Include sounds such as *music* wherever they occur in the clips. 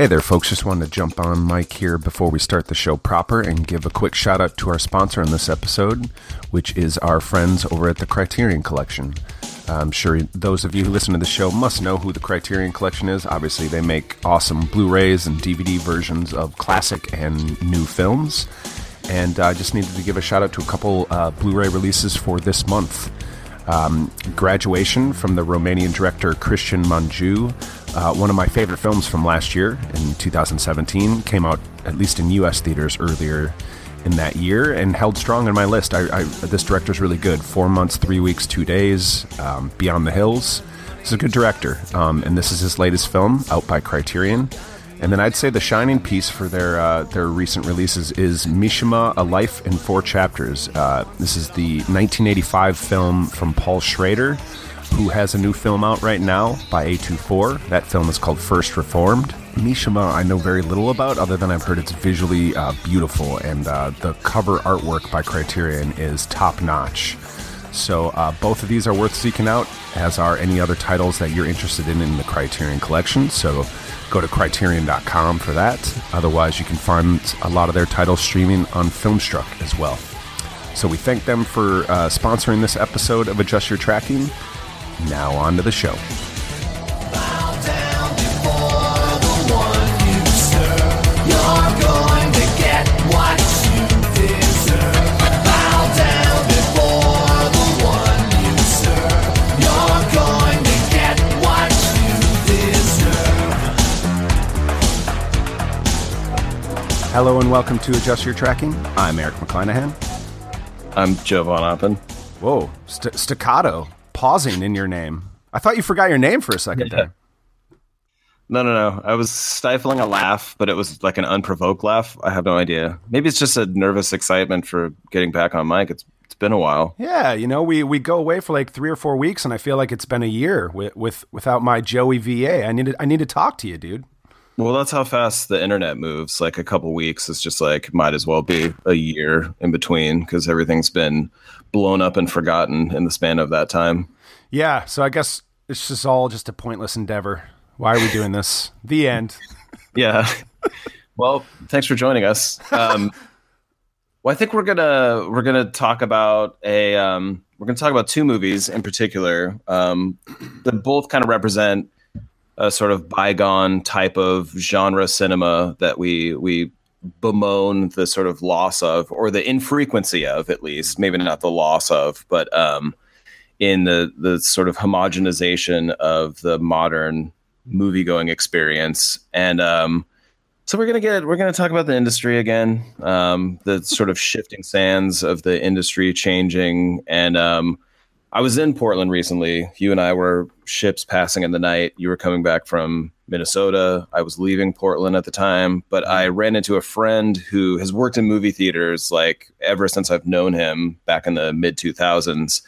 Hey there, folks. Just wanted to jump on Mike here before we start the show proper and give a quick shout out to our sponsor in this episode, which is our friends over at the Criterion Collection. I'm sure those of you who listen to the show must know who the Criterion Collection is. Obviously, they make awesome Blu rays and DVD versions of classic and new films. And I just needed to give a shout out to a couple uh, Blu ray releases for this month. Um, Graduation from the Romanian director Cristian Mungiu, uh, one of my favorite films from last year in 2017, came out at least in U.S. theaters earlier in that year and held strong on my list. I, I, this director's really good. Four months, three weeks, two days. Um, Beyond the Hills. He's a good director, um, and this is his latest film out by Criterion. And then I'd say the shining piece for their uh, their recent releases is Mishima: A Life in Four Chapters. Uh, this is the 1985 film from Paul Schrader, who has a new film out right now by A24. That film is called First Reformed. Mishima, I know very little about, other than I've heard it's visually uh, beautiful, and uh, the cover artwork by Criterion is top notch. So uh, both of these are worth seeking out, as are any other titles that you're interested in in the Criterion collection. So go to criterion.com for that. Otherwise, you can find a lot of their titles streaming on Filmstruck as well. So we thank them for uh, sponsoring this episode of Adjust Your Tracking. Now on to the show. Hello and welcome to Adjust Your Tracking. I'm Erik McClanahan. I'm Joe Von Appen. Whoa, st- staccato, pausing in your name. I thought you forgot your name for a second Yeah. there. No, no, no. I was stifling a laugh, but it was like an unprovoked laugh. I have no idea. Maybe it's just a nervous excitement for getting back on mic. It's it's been a while. Yeah, you know, we, we go away for like three or four weeks, and I feel like it's been a year with, with without my Joey VA. I need to, I need to talk to you, dude. Well, that's how fast the internet moves. Like a couple weeks is just like might as well be a year in between because everything's been blown up and forgotten in the span of that time. Yeah, so I guess it's just all just a pointless endeavor. Why are we doing this? *laughs* The end. Yeah. well, thanks for joining us. Um, well, I think we're gonna we're gonna talk about a um, we're gonna talk about two movies in particular um, that both kind of represent a sort of bygone type of genre cinema that we we bemoan the sort of loss of or the infrequency of at least maybe not the loss of but um in the the sort of homogenization of the modern movie going experience. And um so we're gonna get we're gonna talk about the industry again um the sort of shifting sands of the industry changing. And um I was in Portland recently. You and I were ships passing in the night. You were coming back from Minnesota. I was leaving Portland at the time, but I mm-hmm. ran into a friend who has worked in movie theaters like ever since I've known him back in the mid 2000s.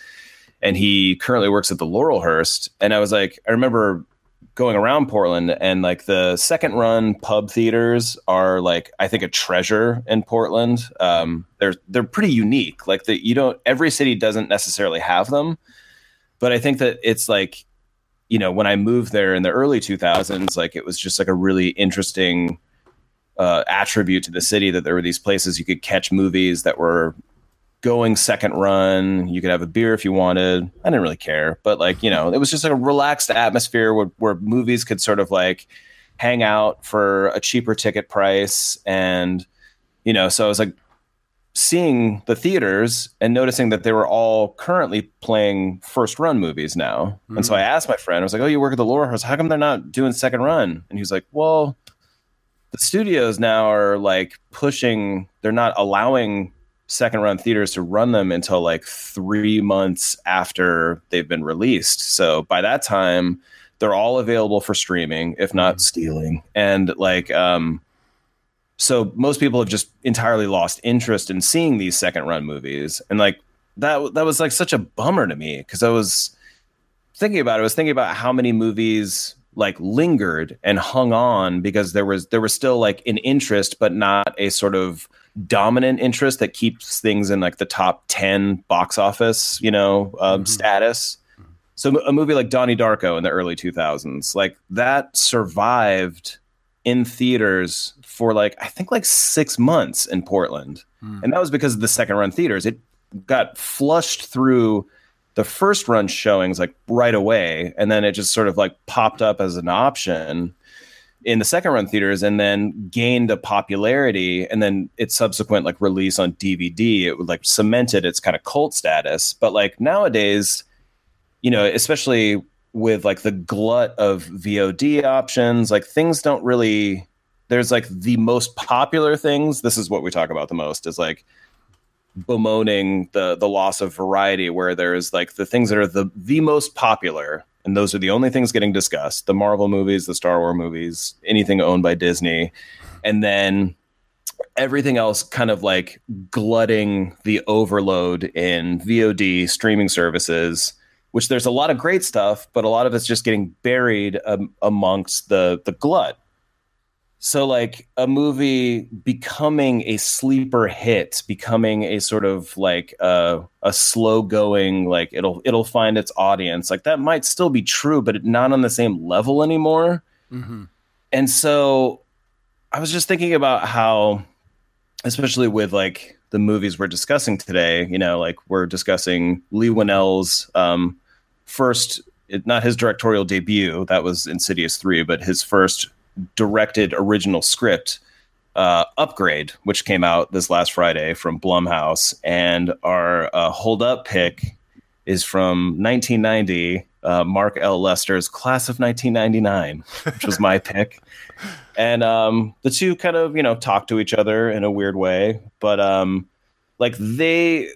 And he currently works at the Laurelhurst. And I was like, I remember going around Portland and like the second run pub theaters are like I think a treasure in Portland. Um, they're they're pretty unique. Like that you don't every city doesn't necessarily have them, but I think that it's like you know when I moved there in the early 2000s, like it was just like a really interesting uh, attribute to the city that there were these places you could catch movies that were going second run. You could have a beer if you wanted. I didn't really care, but like, you know, it was just like a relaxed atmosphere where, where movies could sort of like hang out for a cheaper ticket price. And, you know, so I was like seeing the theaters and noticing that they were all currently playing first run movies now. And so I mm. asked my friend, I was like, Oh, you work at the Laurelhurst. How come they're not doing second run? And he was like, Well, the studios now are like pushing, they're not allowing second run theaters to run them until like three months after they've been released. So by that time, they're all available for streaming, if not stealing. And like, um, so most people have just entirely lost interest in seeing these second run movies. And like that, that was like such a bummer to me because I was thinking about it. I was thinking about how many movies like lingered and hung on because there was there was still like an interest but not a sort of dominant interest that keeps things in like the top 10 box office you know um, mm-hmm. status. So a movie like donnie darko in the early 2000s like that survived in theaters for like i think like six months in portland. Mm. and that was because of the second run theaters. It got flushed through the first run showings like right away. And then it just sort of like popped up as an option in the second run theaters and then gained a popularity and then its subsequent like release on DVD it would like cemented its kind of cult status. But like nowadays you know especially with like the glut of VOD options like things don't really there's like the most popular things this is what we talk about the most is like bemoaning the the loss of variety where there's like the things that are the the most popular and those are the only things getting discussed the marvel movies the star wars movies anything owned by disney. And then everything else kind of like glutting the overload in vod streaming services which there's a lot of great stuff but a lot of it's just getting buried um, amongst the the glut so like a movie becoming a sleeper hit, becoming a sort of like uh, a slow going, like it'll it'll find its audience. Like that might still be true, but not on the same level anymore. Mm-hmm. And so I was just thinking about how, especially with like the movies we're discussing today, you know, like we're discussing Leigh Whannell's um, first, not his directorial debut, that was Insidious 3, but his first directed original script uh, Upgrade, which came out this last Friday from Blumhouse, and our uh, hold up pick is from 1990, uh, Mark L. Lester's Class of 1999, which was my pick. And um, the two kind of you know talk to each other in a weird way, but um, like they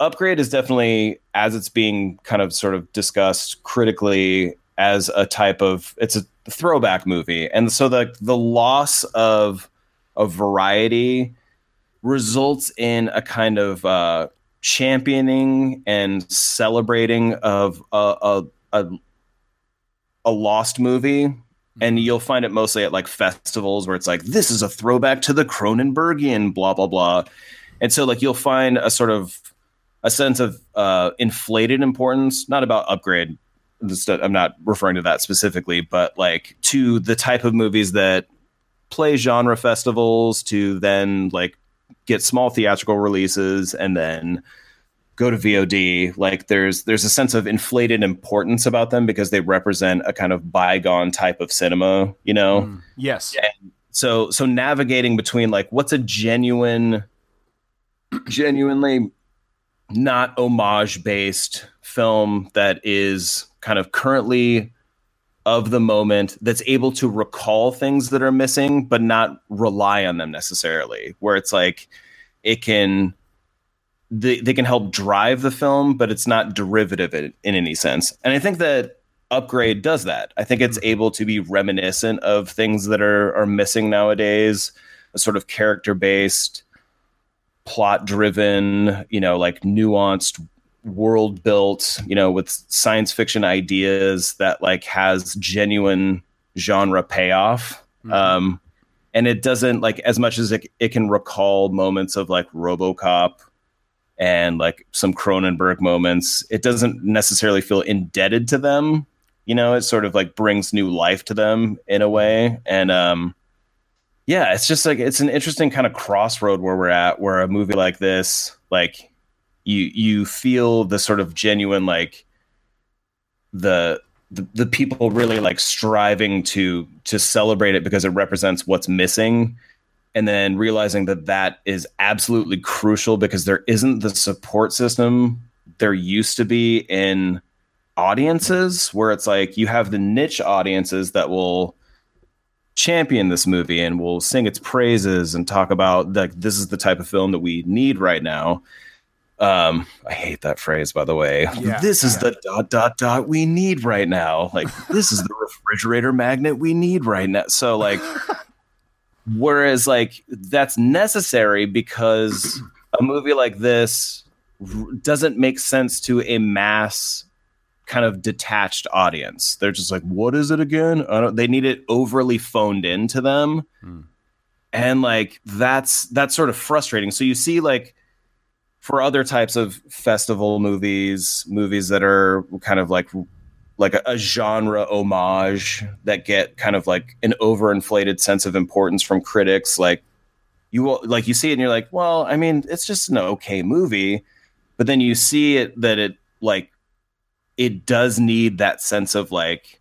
Upgrade is definitely as it's being kind of sort of discussed critically as a type of it's a throwback movie, and so the the loss of of variety results in a kind of uh, championing and celebrating of a, a, a, a lost movie. And you'll find it mostly at like festivals where it's like this is a throwback to the Cronenbergian blah blah blah. And so like you'll find a sort of a sense of uh, inflated importance not about upgrade I'm not referring to that specifically, but like to the type of movies that play genre festivals to then like get small theatrical releases and then go to VOD. Like there's there's a sense of inflated importance about them because they represent a kind of bygone type of cinema, you know? Mm, yes. And so so navigating between like what's a genuine genuinely not homage based film that is kind of currently of the moment that's able to recall things that are missing but not rely on them necessarily where it's like it can they, they can help drive the film but it's not derivative in, in any sense and i think that upgrade does that i think it's mm-hmm. able to be reminiscent of things that are are missing nowadays a sort of character based plot driven you know like nuanced world built, you know, with science fiction ideas that like has genuine genre payoff. Mm-hmm. Um, and it doesn't like as much as it, it can recall moments of like RoboCop and like some Cronenberg moments. It doesn't necessarily feel indebted to them. You know, it sort of like brings new life to them in a way. And um, yeah, it's just like it's an interesting kind of crossroad where we're at, where a movie like this, like you you feel the sort of genuine like the the, the people really like striving to to celebrate it because it represents what's missing and then realizing that that is absolutely crucial because there isn't the support system there used to be in audiences where it's like you have the niche audiences that will champion this movie and will sing its praises and talk about like this is the type of film that we need right now. Um, I hate that phrase, by the way. Yeah, this is yeah. the dot dot dot we need right now. Like this is the *laughs* refrigerator magnet we need right now. So like, *laughs* whereas like that's necessary because a movie like this r- doesn't make sense to a mass kind of detached audience. They're just like, what is it again? I don't, they need it overly phoned into them. Hmm. And like that's that's sort of frustrating. So you see like for other types of festival movies, movies that are kind of like like a, a genre homage that get kind of like an overinflated sense of importance from critics like you will like you see it and you're like well i mean it's just an okay movie but then you see it that it like it does need that sense of like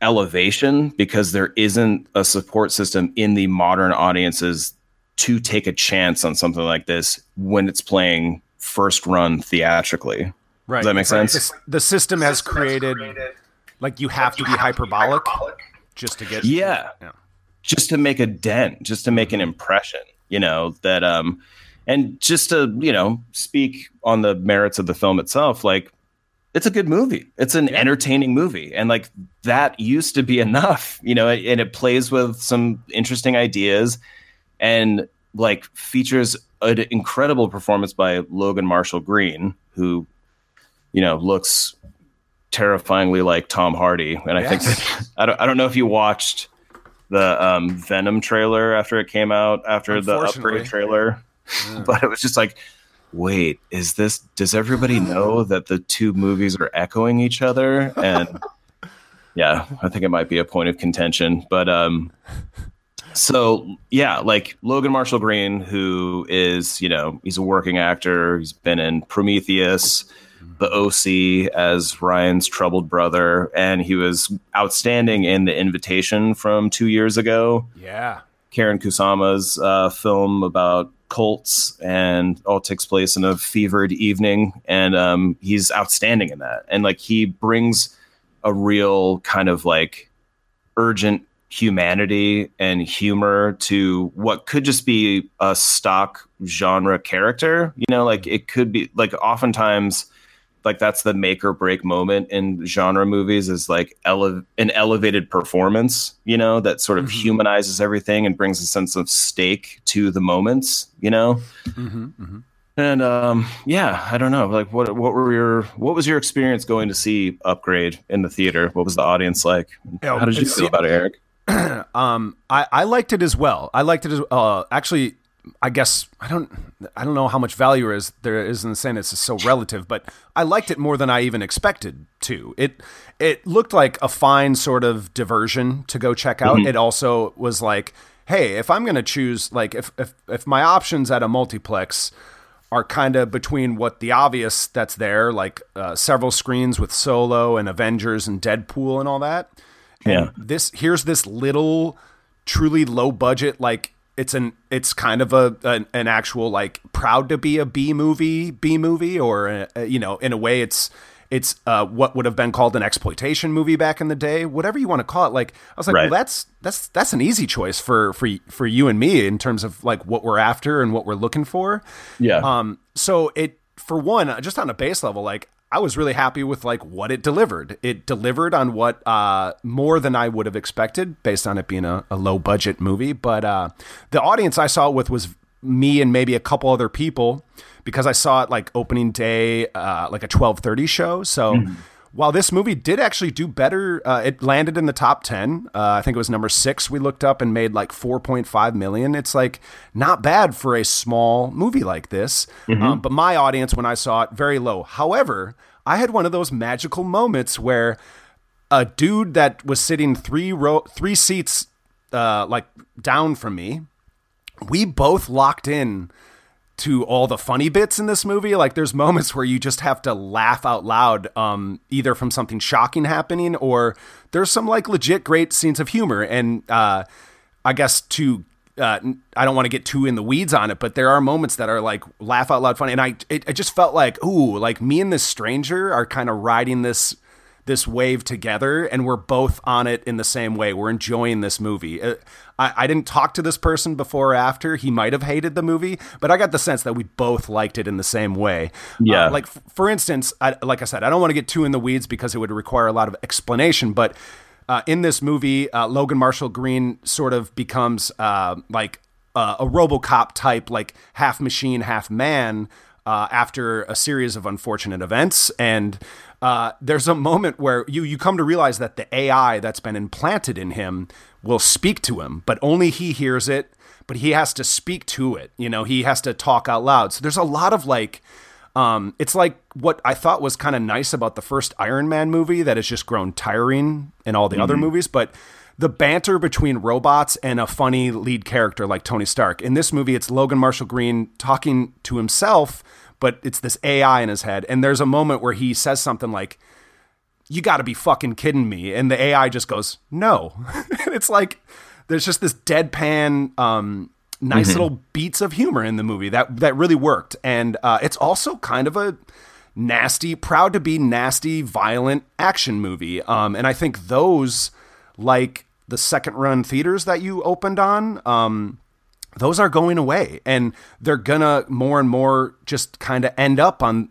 elevation because there isn't a support system in the modern audiences to take a chance on something like this when it's playing first run theatrically Right. does that make sense The, the system has created, like you have to be hyperbolic just to get. Yeah. Yeah. just to make a dent, just to make an impression, you know, that um and just to, you know, speak on the merits of the film itself, like it's a good movie. It's an entertaining movie. And like that used to be *laughs* enough, you know, and it plays with some interesting ideas and like features an incredible performance by Logan Marshall Green, who, you know, looks terrifyingly like Tom Hardy. And I think that, I don't I don't know if you watched the um, Venom trailer after it came out after the upgrade trailer, but it was just like, wait, is this? Does everybody know that the two movies are echoing each other? And yeah, I think it might be a point of contention. But um, so yeah, like Logan Marshall Green, who is you know he's a working actor. He's been in Prometheus. The OC as Ryan's troubled brother, and he was outstanding in The Invitation from two years ago. Yeah. Karyn Kusama's uh, film about cults and all takes place in a fevered evening. And um, he's outstanding in that. And like he brings a real kind of like urgent humanity and humor to what could just be a stock genre character. You know, like it could be like oftentimes like that's the make or break moment in genre movies is like ele- an elevated performance you know that sort of humanizes everything and brings a sense of stake to the moments you know Mm-hmm, mm-hmm. and um yeah i don't know like what what were your what was your experience going to see upgrade in the theater what was the audience like Yeah, how did you feel about it erik *clears throat* Um, I, I liked it as well. I liked it as uh, actually. I guess I don't I don't know how much value is there is in saying it's so relative, but I liked it more than I even expected to. It it looked like a fine sort of diversion to go check out. It also was like, hey, if I'm gonna choose like if if if my options at a multiplex are kind of between what the obvious that's there, like uh, several screens with Solo and Avengers and Deadpool and all that. Yeah. This here's this little, truly low budget like it's an it's kind of a an, an actual like proud to be a B movie B movie or uh uh, you know in a way it's it's uh, what would have been called an exploitation movie back in the day whatever you want to call it like I was like Right. well that's that's that's an easy choice for for for you and me in terms of like what we're after and what we're looking for yeah um, so it for one, uh, just on a base level, like I was really happy with like what it delivered. It delivered on what uh more than I would have expected based on it being a, a low budget movie. But uh the audience I saw it with was me and maybe a couple other people because I saw it like opening day, uh like a twelve thirty show. So while this movie did actually do better, uh, it landed in the top 10. Uh, I think it was number six we looked up and made like 4.5 million. It's like not bad for a small movie like this. Um, but my audience, when I saw it, very low. However, I had one of those magical moments where a dude that was sitting three row, three seats, uh, like down from me, we both locked in to all the funny bits in this movie. Like there's moments where you just have to laugh out loud, um, either from something shocking happening or there's some like legit great scenes of humor. And uh, I guess to uh, I don't want to get too in the weeds on it, but there are moments that are like laugh out loud funny. And I it, it just felt like ooh, like me and this stranger are kind of riding this this wave together and we're both on it in the same way. We're enjoying this movie. Uh, I, I didn't talk to this person before or after. He might have hated the movie, but I got the sense that we both liked it in the same way. Yeah. Uh, like, f- for instance, I, like I said, I don't want to get too in the weeds because it would require a lot of explanation, but uh, in this movie, uh, Logan Marshall Green sort of becomes uh, like uh, a RoboCop type, like half machine, half man, uh, after a series of unfortunate events. And uh, there's a moment where you you come to realize that the AI that's been implanted in him will speak to him, but only he hears it. But he has to speak to it. You know, he has to talk out loud. So there's a lot of like. Um, it's like what I thought was kind of nice about the first Iron Man movie that has just grown tiring in all the mm-hmm. other movies, but the banter between robots and a funny lead character like Tony Stark. In this movie, it's Logan Marshall Green talking to himself, but it's this AI in his head. And there's a moment where he says something like, You got to be fucking kidding me. And the AI just goes, No. *laughs* it's like there's just this deadpan, um, nice mm-hmm. little beats of humor in the movie that that really worked. And uh, it's also kind of a nasty, proud to be nasty, violent action movie. Um, and I think those like the second run theaters that you opened on, um, those are going away and they're gonna more and more just kind of end up on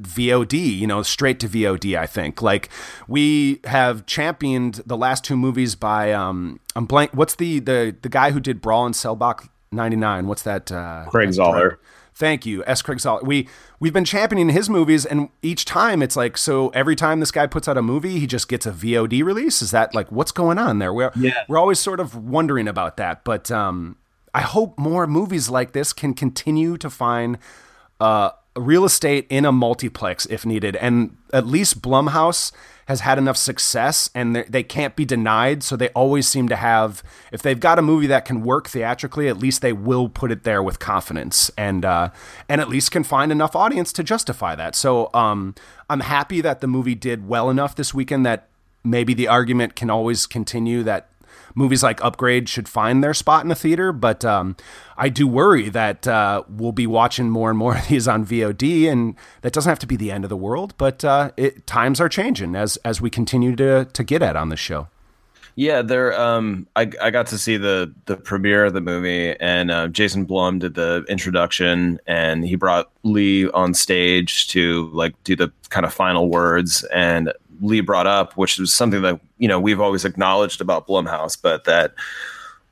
VOD, you know, straight to VOD, I think. Like we have championed the last two movies by um I'm blank what's the the the guy who did Brawl in Cell Block 99, what's that uh Craig Zahler. Thank you, S. Craig Zahler. We we've been championing his movies, and each time it's like so. Every time this guy puts out a movie, he just gets a VOD release. Is that like what's going on there? We're yeah. we're always sort of wondering about that, but um, I hope more movies like this can continue to find uh, real estate in a multiplex if needed, and at least Blumhouse has had enough success and they can't be denied. So they always seem to have, if they've got a movie that can work theatrically, at least they will put it there with confidence and uh, and at least can find enough audience to justify that. So um, I'm happy that the movie did well enough this weekend that maybe the argument can always continue that movies like Upgrade should find their spot in the theater, but um, I do worry that uh, we'll be watching more and more of these on VOD, and that doesn't have to be the end of the world. But uh, it, times are changing as as we continue to to get at on this show. Yeah, there. Um, I I got to see the the premiere of the movie, and uh, Jason Blum did the introduction, and he brought Leigh on stage to like do the kind of final words. And Leigh brought up, which was something that you know we've always acknowledged about Blumhouse, but that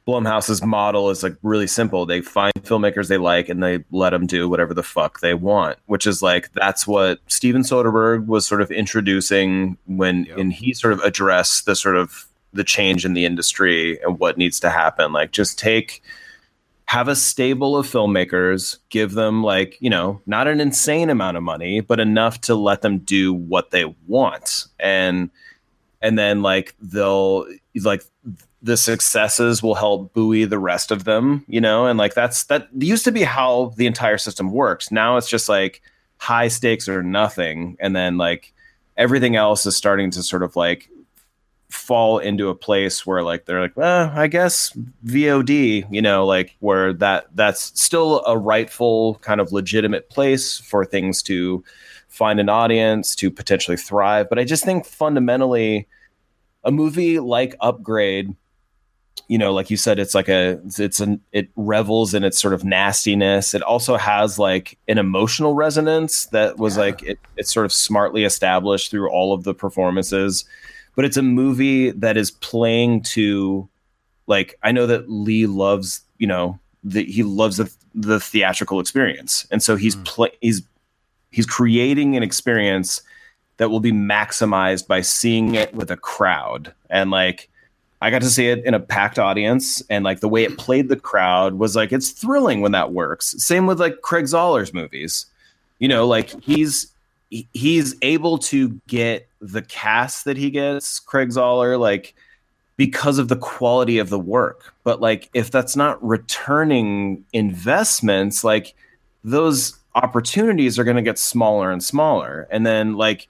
Blumhouse's model is like really simple. They find filmmakers they like and they let them do whatever the fuck they want, which is like that's what Steven Soderbergh was sort of introducing when yep. and he sort of addressed the sort of the change in the industry and what needs to happen. Like just take have a stable of filmmakers, give them like, you know, not an insane amount of money, but enough to let them do what they want. And and then like they'll like the successes will help buoy the rest of them, you know, and like that's that used to be how the entire system works. Now it's just like high stakes or nothing and then like everything else is starting to sort of like fall into a place where like they're like, well, I guess VOD, you know, like where that that's still a rightful kind of legitimate place for things to find an audience to potentially thrive. But I just think fundamentally, a movie like Upgrade, you know, like you said, it's like a it's an it revels in its sort of nastiness. It also has like an emotional resonance that was yeah. like it, it's sort of smartly established through all of the performances but it's a movie that is playing to like I know that Leigh loves, you know, the, he loves the, the theatrical experience. And so he's mm. play he's he's creating an experience that will be maximized by seeing it with a crowd. And like I got to see it in a packed audience and like the way it played the crowd was like it's thrilling when that works. Same with like Craig Zahler's movies. You know, like he's he's able to get the cast that he gets, Craig Zahler, like because of the quality of the work. But like if that's not returning investments, like those opportunities are going to get smaller and smaller. And then like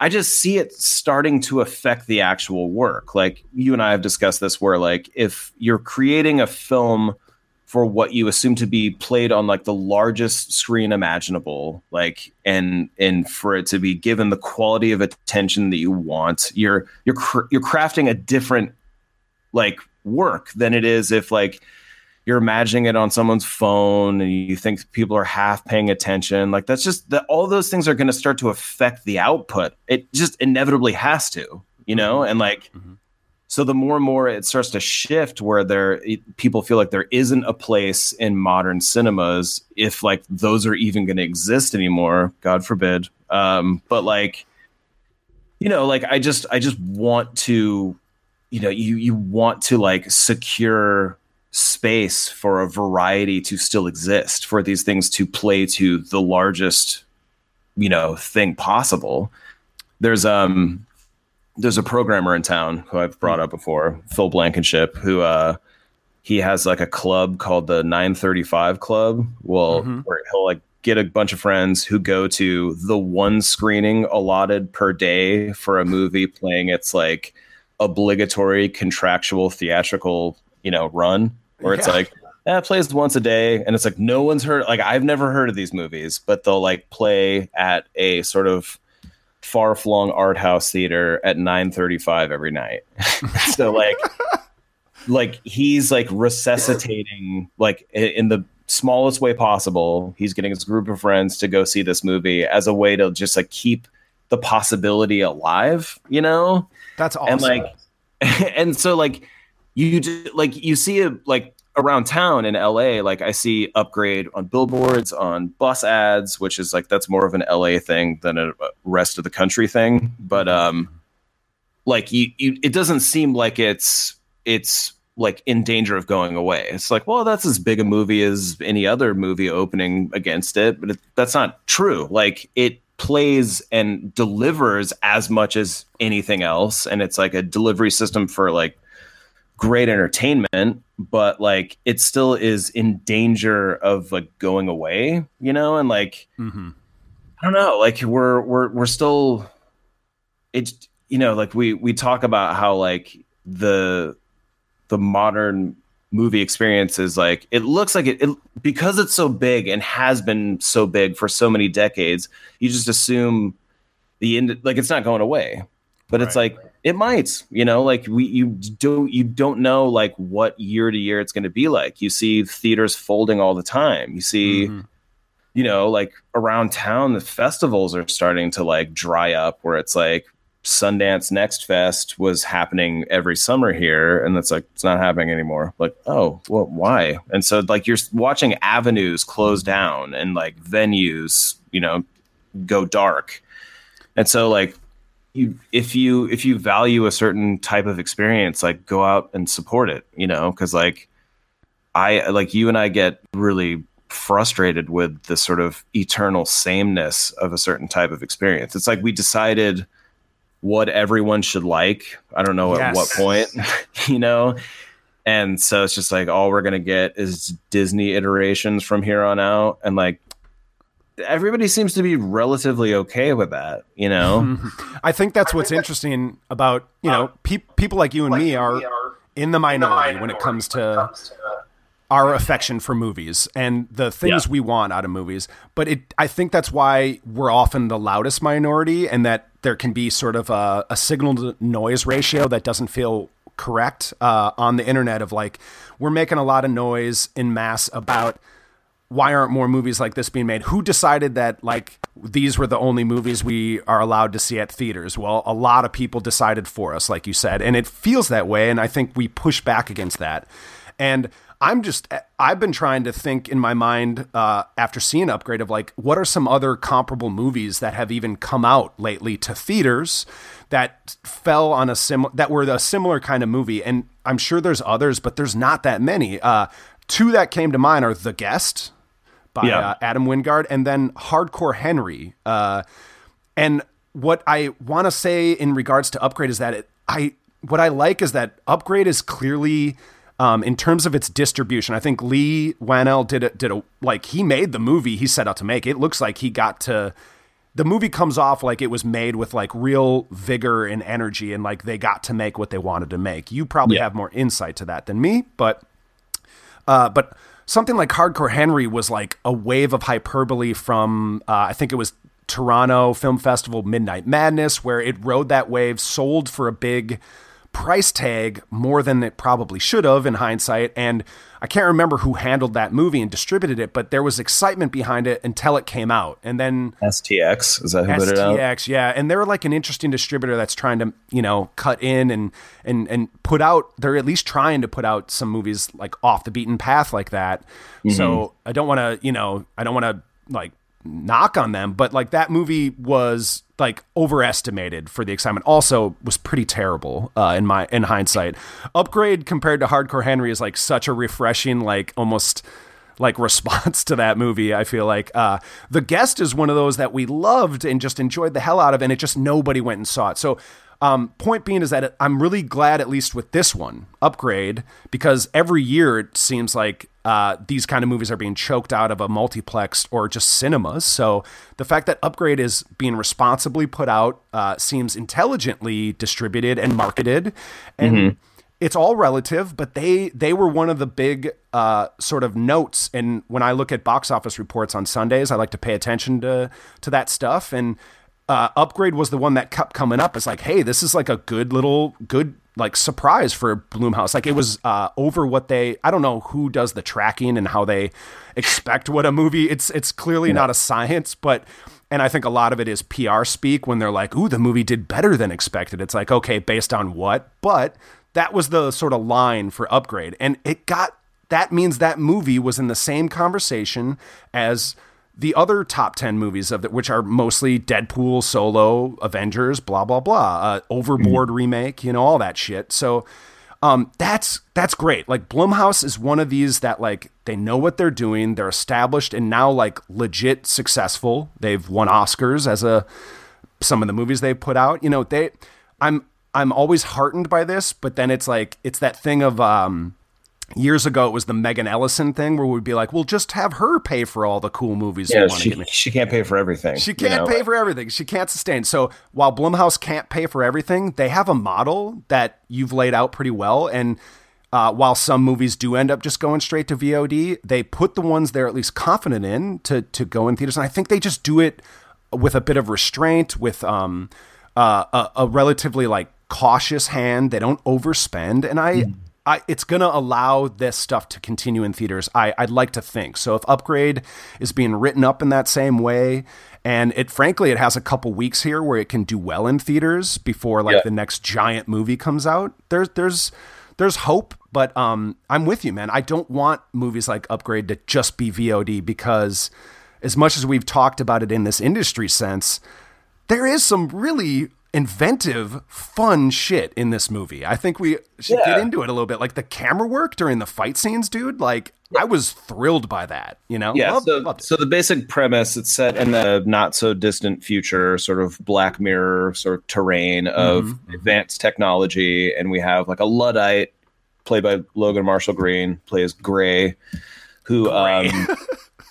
I just see it starting to affect the actual work. Like you and I have discussed this where like if you're creating a film for what you assume to be played on like the largest screen imaginable like and and for it to be given the quality of attention that you want you're you're cr- you're crafting a different like work than it is if like you're imagining it on someone's phone and you think people are half paying attention. Like that's just that all those things are going to start to affect the output. It just inevitably has to you know? And like mm-hmm so the more and more it starts to shift where there people feel like there isn't a place in modern cinemas if like those are even going to exist anymore god forbid. Um, but like you know like i just i just want to you know you you want to like secure space for a variety to still exist for these things to play to the largest you know thing possible. There's um there's a programmer in town who I've brought up before, Phil Blankenship, who uh, he has like a club called the 935 Club. Well, mm-hmm. where he'll like get a bunch of friends who go to the one screening allotted per day for a movie playing its like obligatory contractual theatrical, you know, run where it's like yeah, it plays once a day and it's like no one's heard like I've never heard of these movies, but they'll like play at a sort of far flung art house theater at 9:35 every night. *laughs* so like like he's like resuscitating like in the smallest way possible. He's getting his group of friends to go see this movie as a way to just like keep the possibility alive, you know? That's awesome. And like *laughs* and so like you like you see a like around town in LA, like I see upgrade on billboards, on bus ads, which is like that's more of an LA thing than a rest of the country thing. But um, like you, you it doesn't seem like it's it's like in danger of going away. It's like, well, that's as big a movie as any other movie opening against it, but it, that's not true. Like it plays and delivers as much as anything else, and it's like a delivery system for like great entertainment but like it still is in danger of like going away you know and like mm-hmm. i don't know like we're we're we're still it's you know like we we talk about how like the the modern movie experience is like it looks like it, it because it's so big and has been so big for so many decades you just assume the end like it's not going away but right. it's like it might, you know, like we you don't you don't know like what year to year it's going to be like. You see theaters folding all the time. You see mm-hmm. you know, like around town the festivals are starting to like dry up where it's like Sundance Next Fest was happening every summer here, and it's like it's not happening anymore. Like, oh, well, why? And so like you're watching avenues close down and like venues, you know, go dark. And so like you if you if you value a certain type of experience like go out and support it you know? Because like i like you and i get really frustrated with the sort of eternal sameness of a certain type of experience. It's like we decided what everyone should like. I don't know yes. at what point *laughs* you know? And so it's just like all we're gonna get is disney iterations from here on out. And like everybody seems to be relatively okay with that, you know? *laughs* I think that's what's interesting about, you know, pe- people like you and me are in the minority when it comes to our affection for movies and the things yeah. we want out of movies. But it, I think that's why we're often the loudest minority and that there can be sort of a, a signal to noise ratio that doesn't feel correct uh, on the internet of like, we're making a lot of noise in mass about – why aren't more movies like this being made? Who decided that like these were the only movies we are allowed to see at theaters? Well, a lot of people decided for us, like you said, and it feels that way. And I think we push back against that. And I'm just I've been trying to think in my mind uh, after seeing Upgrade of like what are some other comparable movies that have even come out lately to theaters that fell on a sim that were a similar kind of movie, and I'm sure there's others, but there's not that many. Uh, two that came to mind are The Guest, by yeah. uh, Adam Wingard, and then Hardcore Henry. Uh, and what I want to say in regards to Upgrade is that it, I what I like is that Upgrade is clearly. Um, in terms of its distribution, I think Leigh Whannell did it. Did a like he made the movie he set out to make. It looks like he got to. The movie comes off like it was made with like real vigor and energy, and like they got to make what they wanted to make. You probably yeah. have more insight to that than me, but uh, but something like Hardcore Henry was like a wave of hyperbole from uh, I think it was Toronto Film Festival Midnight Madness, where it rode that wave, sold for a big price tag more than it probably should have in hindsight. And I can't remember who handled that movie and distributed it, but there was excitement behind it until it came out. And then STX is that who STX, put it out? yeah, and they're like an interesting distributor that's trying to you know cut in and and and put out. They're at least trying to put out some movies like off the beaten path like that. Mm-hmm. So I don't want to you know I don't want to like knock on them, but like that movie was like overestimated for the excitement. Also, was pretty terrible uh, in my in hindsight. Upgrade compared to Hardcore Henry is like such a refreshing, like almost like response *laughs* to that movie. I feel like uh, the guest is one of those that we loved and just enjoyed the hell out of, and it just nobody went and saw it. So um, point being is that I'm really glad, at least with this one, Upgrade, because every year it seems like uh, these kind of movies are being choked out of a multiplex or just cinemas. So the fact that Upgrade is being responsibly put out uh, seems intelligently distributed and marketed, and mm-hmm. it's all relative. But they they were one of the big uh, sort of notes. And when I look at box office reports on Sundays, I like to pay attention to to that stuff and uh, upgrade was the one that kept coming up. It's like, hey, this is like a good little good like surprise for Blumhouse. Like it was uh, over what they. I don't know who does the tracking and how they expect what a movie. It's it's clearly yeah. not a science, but and I think a lot of it is PR speak when they're like, "Ooh, the movie did better than expected." It's like, okay, based on what? But that was the sort of line for Upgrade, and it got. That means that movie was in the same conversation as the other top 10 movies of it, which are mostly Deadpool, Solo, Avengers, blah, blah, blah, uh, Overboard mm-hmm. remake, you know, all that shit. So, um, that's that's great. Like Blumhouse is one of these that like they know what they're doing. They're established and now like legit successful. They've won Oscars as a some of the movies they've put out. You know, they I'm I'm always heartened by this, but then it's like it's that thing of um years ago it was the Megan Ellison thing where we'd be like, "Well, just have her pay for all the cool movies." Yeah, she, she can't pay for everything. She can't you know? pay for everything. She can't sustain. So while Blumhouse can't pay for everything, they have a model that you've laid out pretty well. And uh, while some movies do end up just going straight to VOD, they put the ones they're at least confident in to to go in theaters. And I think they just do it with a bit of restraint, with um, uh, a, a relatively like cautious hand. They don't overspend, and I. I, it's going to allow this stuff to continue in theaters. I, I'd like to think so. If Upgrade is being written up in that same way, and it frankly it has a couple weeks here where it can do well in theaters before like yeah. the next giant movie comes out. There's there's there's hope, but um, I'm with you, man. I don't want movies like Upgrade to just be VOD because as much as we've talked about it in this industry sense, there is some really inventive, fun shit in this movie. I think we should yeah. get into it a little bit. Like the camera work during the fight scenes, dude. Like I was thrilled by that. You know, yeah. Loved, so, loved so the basic premise it's set in the not so distant future, sort of Black Mirror sort of terrain of mm-hmm. advanced technology, and we have like a luddite played by Logan Marshall Green plays Gray, who Gray. um. *laughs*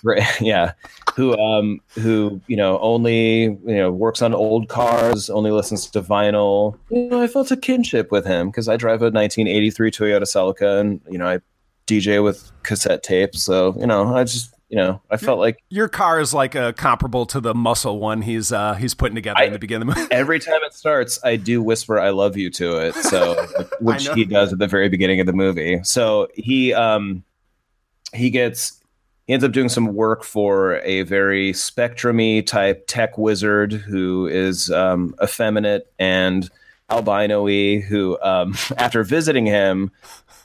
*laughs* yeah, who um who you know only you know works on old cars, only listens to vinyl. You know, I felt a kinship with him because I drive a 1983 Toyota Celica, and you know I DJ with cassette tapes. So you know, I just you know I felt like your car is like a comparable to the muscle one he's uh he's putting together I, in the beginning of the movie. every time it starts, I do whisper "I love you" to it. So *laughs* which he does at the very beginning of the movie. So he um he gets he ends up doing some work for a very spectrumy type tech wizard who is um, effeminate and albino-y who um, *laughs* after visiting him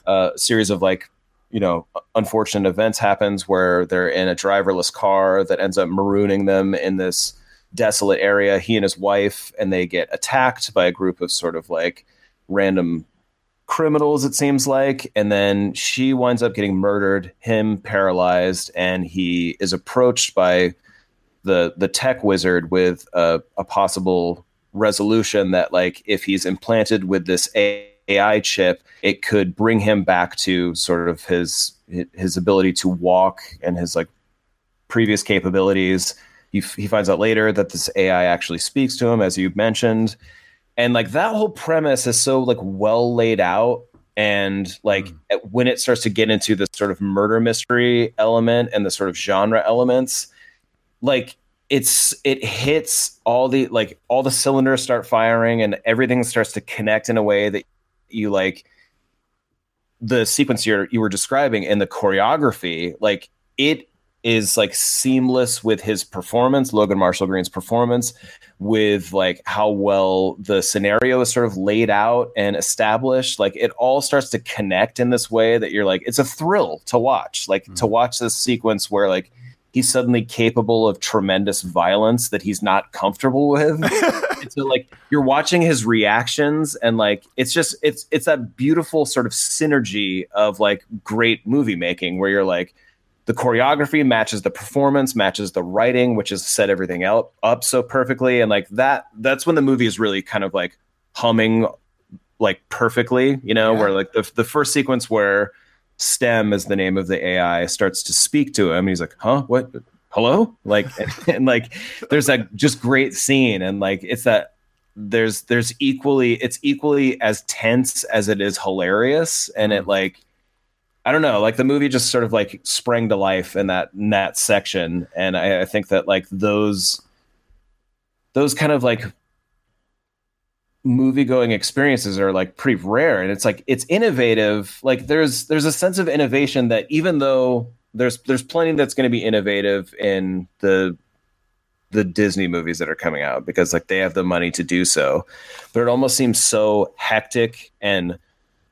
a series of like you know unfortunate events happens where they're in a driverless car that ends up marooning them in this desolate area. He and his wife and they get attacked by a group of sort of like random criminals, it seems like. And then she winds up getting murdered, him paralyzed, and he is approached by the the tech wizard with a, a possible resolution that like if he's implanted with this AI chip, it could bring him back to sort of his his ability to walk and his like previous capabilities. He, he finds out later that this AI actually speaks to him, as you mentioned, and like that whole premise is so like well laid out and like mm. when it starts to get into the sort of murder mystery element and the sort of genre elements like it's it hits all the like all the cylinders start firing and everything starts to connect in a way that you like the sequence you you were describing and the choreography like it is like seamless with his performance, Logan Marshall Green's performance, with like how well the scenario is sort of laid out and established. Like it all starts to connect in this way that you're like, it's a thrill to watch. Like mm-hmm. to watch this sequence where like he's suddenly capable of tremendous violence that he's not comfortable with. *laughs* so like you're watching his reactions and like it's just it's it's that beautiful sort of synergy of like great movie making where you're like the choreography matches the performance matches the writing which has set everything out up so perfectly. And like that that's when the movie is really kind of like humming like perfectly you know yeah. where like the, the first sequence where stem is the name of the ai starts to speak to him he's like huh? What? Hello? Like and, *laughs* and like there's that just great scene. And like it's that there's there's equally it's equally as tense as it is hilarious. And it mm. like I don't know, like the movie just sort of like sprang to life in that in that section, and I, I think that like those those kind of like movie going experiences are like pretty rare. And it's like it's innovative. Like there's there's a sense of innovation that even though there's there's plenty that's going to be innovative in the the Disney movies that are coming out because like they have the money to do so. But it almost seems so hectic and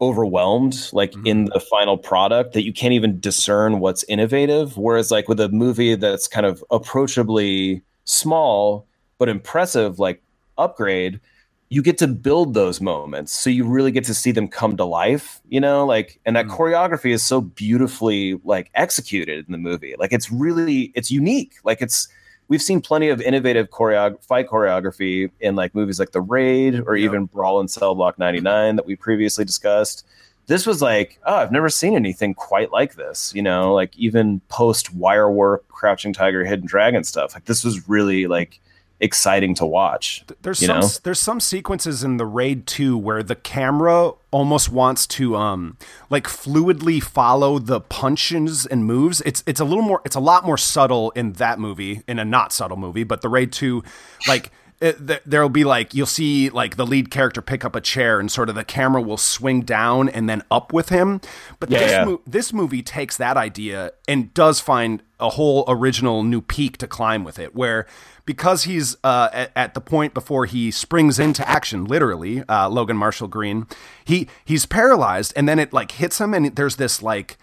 overwhelmed like mm-hmm. in the final product that you can't even discern what's innovative. Whereas like with a movie that's kind of approachably small but impressive like upgrade you get to build those moments. So you really get to see them come to life you know? Like and that mm-hmm. choreography is so beautifully like executed in the movie. Like it's really it's unique. Like it's we've seen plenty of innovative choreo- fight choreography in like movies like The Raid or even Brawl in Cell Block 99 that we previously discussed. This was like, oh, I've never seen anything quite like this, you know, like even post wire work, Crouching Tiger, Hidden Dragon stuff. Like this was really like exciting to watch. There's some know? there's some sequences in the raid 2 where the camera almost wants to um like fluidly follow the punches and moves. It's it's a little more it's a lot more subtle in that movie in a not subtle movie, but the raid 2 like it, there'll be like you'll see like the lead character pick up a chair and sort of the camera will swing down and then up with him but yeah, this, yeah. Mo- this movie takes that idea and does find a whole original new peak to climb with it where because he's uh, at, at, the point before he springs into action, literally, uh, Logan Marshall Green, he he's paralyzed, and then it like hits him, and there's this like.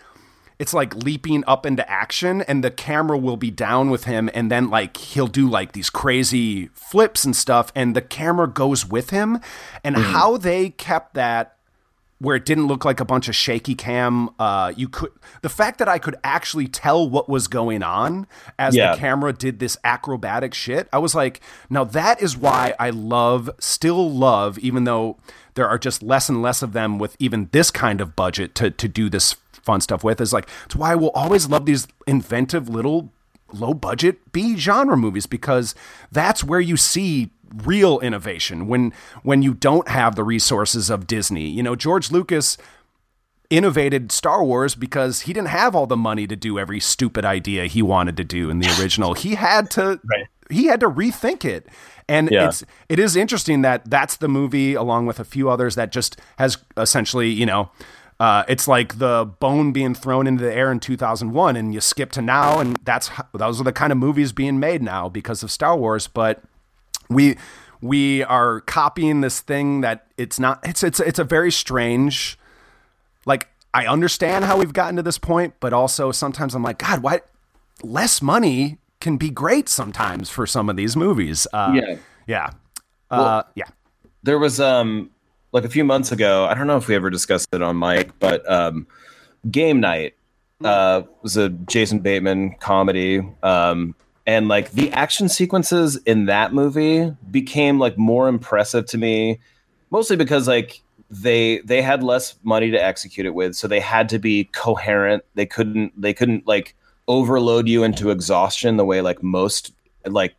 It's like leaping up into action, and the camera will be down with him, and then like he'll do like these crazy flips and stuff, and the camera goes with him. And mm. how they kept that where it didn't look like a bunch of shaky cam. Uh, you could the fact that I could actually tell what was going on as yeah. the camera did this acrobatic shit. I was like, now that is why I love, still love, even though there are just less and less of them with even this kind of budget to to do this fun stuff with. Is like it's why I will always love these inventive little low budget B genre movies because that's where you see real innovation when when you don't have the resources of Disney. You know, George Lucas innovated Star Wars because he didn't have all the money to do every stupid idea he wanted to do in the original. he had to *laughs* right. he had to rethink it. And yeah. it's it is interesting that that's the movie along with a few others that just has essentially, you know, uh, it's like the bone being thrown into the air in 2001 and you skip to now and that's those are the kind of movies being made now because of Star Wars, but we we are copying this thing that it's not it's it's it's a very strange like I understand how we've gotten to this point, but also sometimes I'm like, God, why less money can be great sometimes for some of these movies. Uh, yeah, yeah, uh, yeah. There was um like a few months ago. I don't know if we ever discussed it on mic, but um, Game Night uh, was a Jason Bateman comedy. Um, and like the action sequences in that movie became like more impressive to me mostly because like they they had less money to execute it with so they had to be coherent they couldn't they couldn't like overload you into exhaustion the way like most like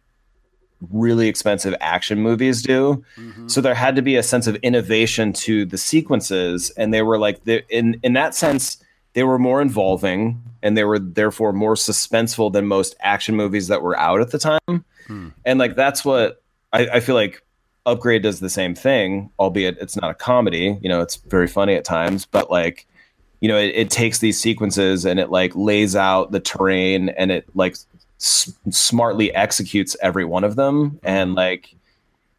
really expensive action movies do. Mm-hmm. So there had to be a sense of innovation to the sequences, and they were like in in that sense they were more involving and they were therefore more suspenseful than most action movies that were out at the time. Hmm. And like that's what I, I feel like Upgrade does the same thing, albeit it's not a comedy. You know, it's very funny at times, but like you know, it, it takes these sequences and it like lays out the terrain and it like s- smartly executes every one of them and like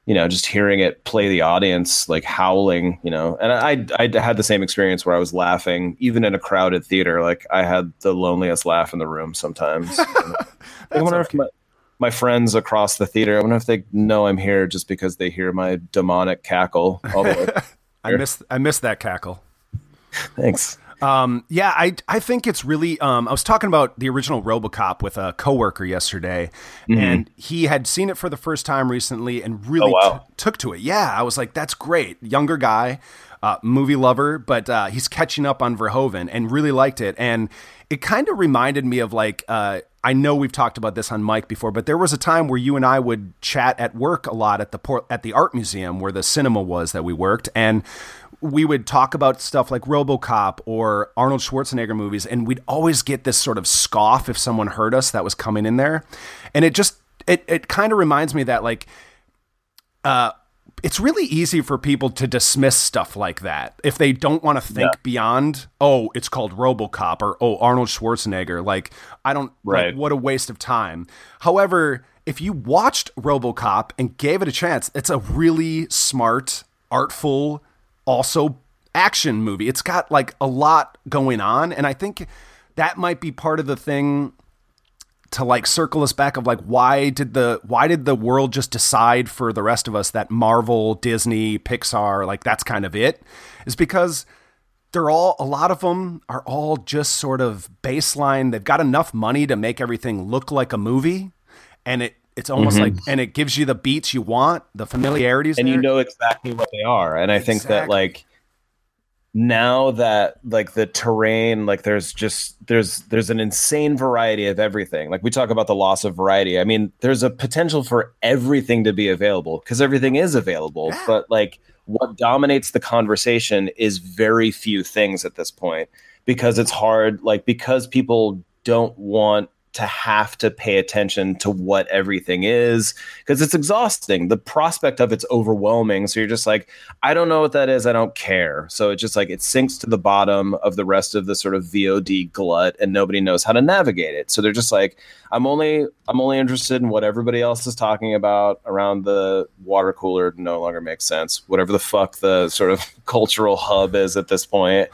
you know just hearing it play the audience like howling you know? And i i had the same experience where i was laughing even in a crowded theater like i had the loneliest laugh in the room sometimes. *laughs* I wonder okay. if my, my friends across the theater i wonder if they know i'm here just because they hear my demonic cackle all the way *laughs* i miss i miss that cackle. Thanks um, yeah, I I think it's really. Um, I was talking about the original RoboCop with a coworker yesterday, mm-hmm. and he had seen it for the first time recently and really oh, wow. t- took to it. Yeah, I was like, that's great. Younger guy, uh, movie lover, but uh, he's catching up on Verhoeven and really liked it. And it kind of reminded me of like. Uh, I know we've talked about this on mic before, but there was a time where you and I would chat at work a lot at the port, at the art museum where the cinema was that we worked, and we would talk about stuff like RoboCop or Arnold Schwarzenegger movies, and we'd always get this sort of scoff if someone heard us that was coming in there, and it just it it kind of reminds me that like, uh, it's really easy for people to dismiss stuff like that if they don't want to think yeah. beyond. Oh, it's called RoboCop or oh Arnold Schwarzenegger. Like I don't. Right. Like, what a waste of time. However, if you watched RoboCop and gave it a chance, it's a really smart, artful also action movie. It's got like a lot going on, and I think that might be part of the thing to like circle us back of like why did the why did the world just decide for the rest of us that Marvel, Disney, Pixar, like that's kind of it? Is because they're all a lot of them are all just sort of baseline. They've got enough money to make everything look like a movie, and it it's almost mm-hmm. like, and it gives you the beats you want, the familiarities, and there. you know exactly what they are. And I exactly. think that like now that like the terrain, like there's just there's there's an insane variety of everything. Like we talk about the loss of variety. I mean, there's a potential for everything to be available because everything is available, yeah. but like what dominates the conversation is very few things at this point because it's hard like because people don't want to have to pay attention to what everything is because it's exhausting. The prospect of it's overwhelming. So you're just like, I don't know what that is. I don't care. So it just like it sinks to the bottom of the rest of the sort of VOD glut and nobody knows how to navigate it. So they're just like, I'm only I'm only interested in what everybody else is talking about around the water cooler no longer makes sense. Whatever the fuck the sort of *laughs* cultural hub is at this point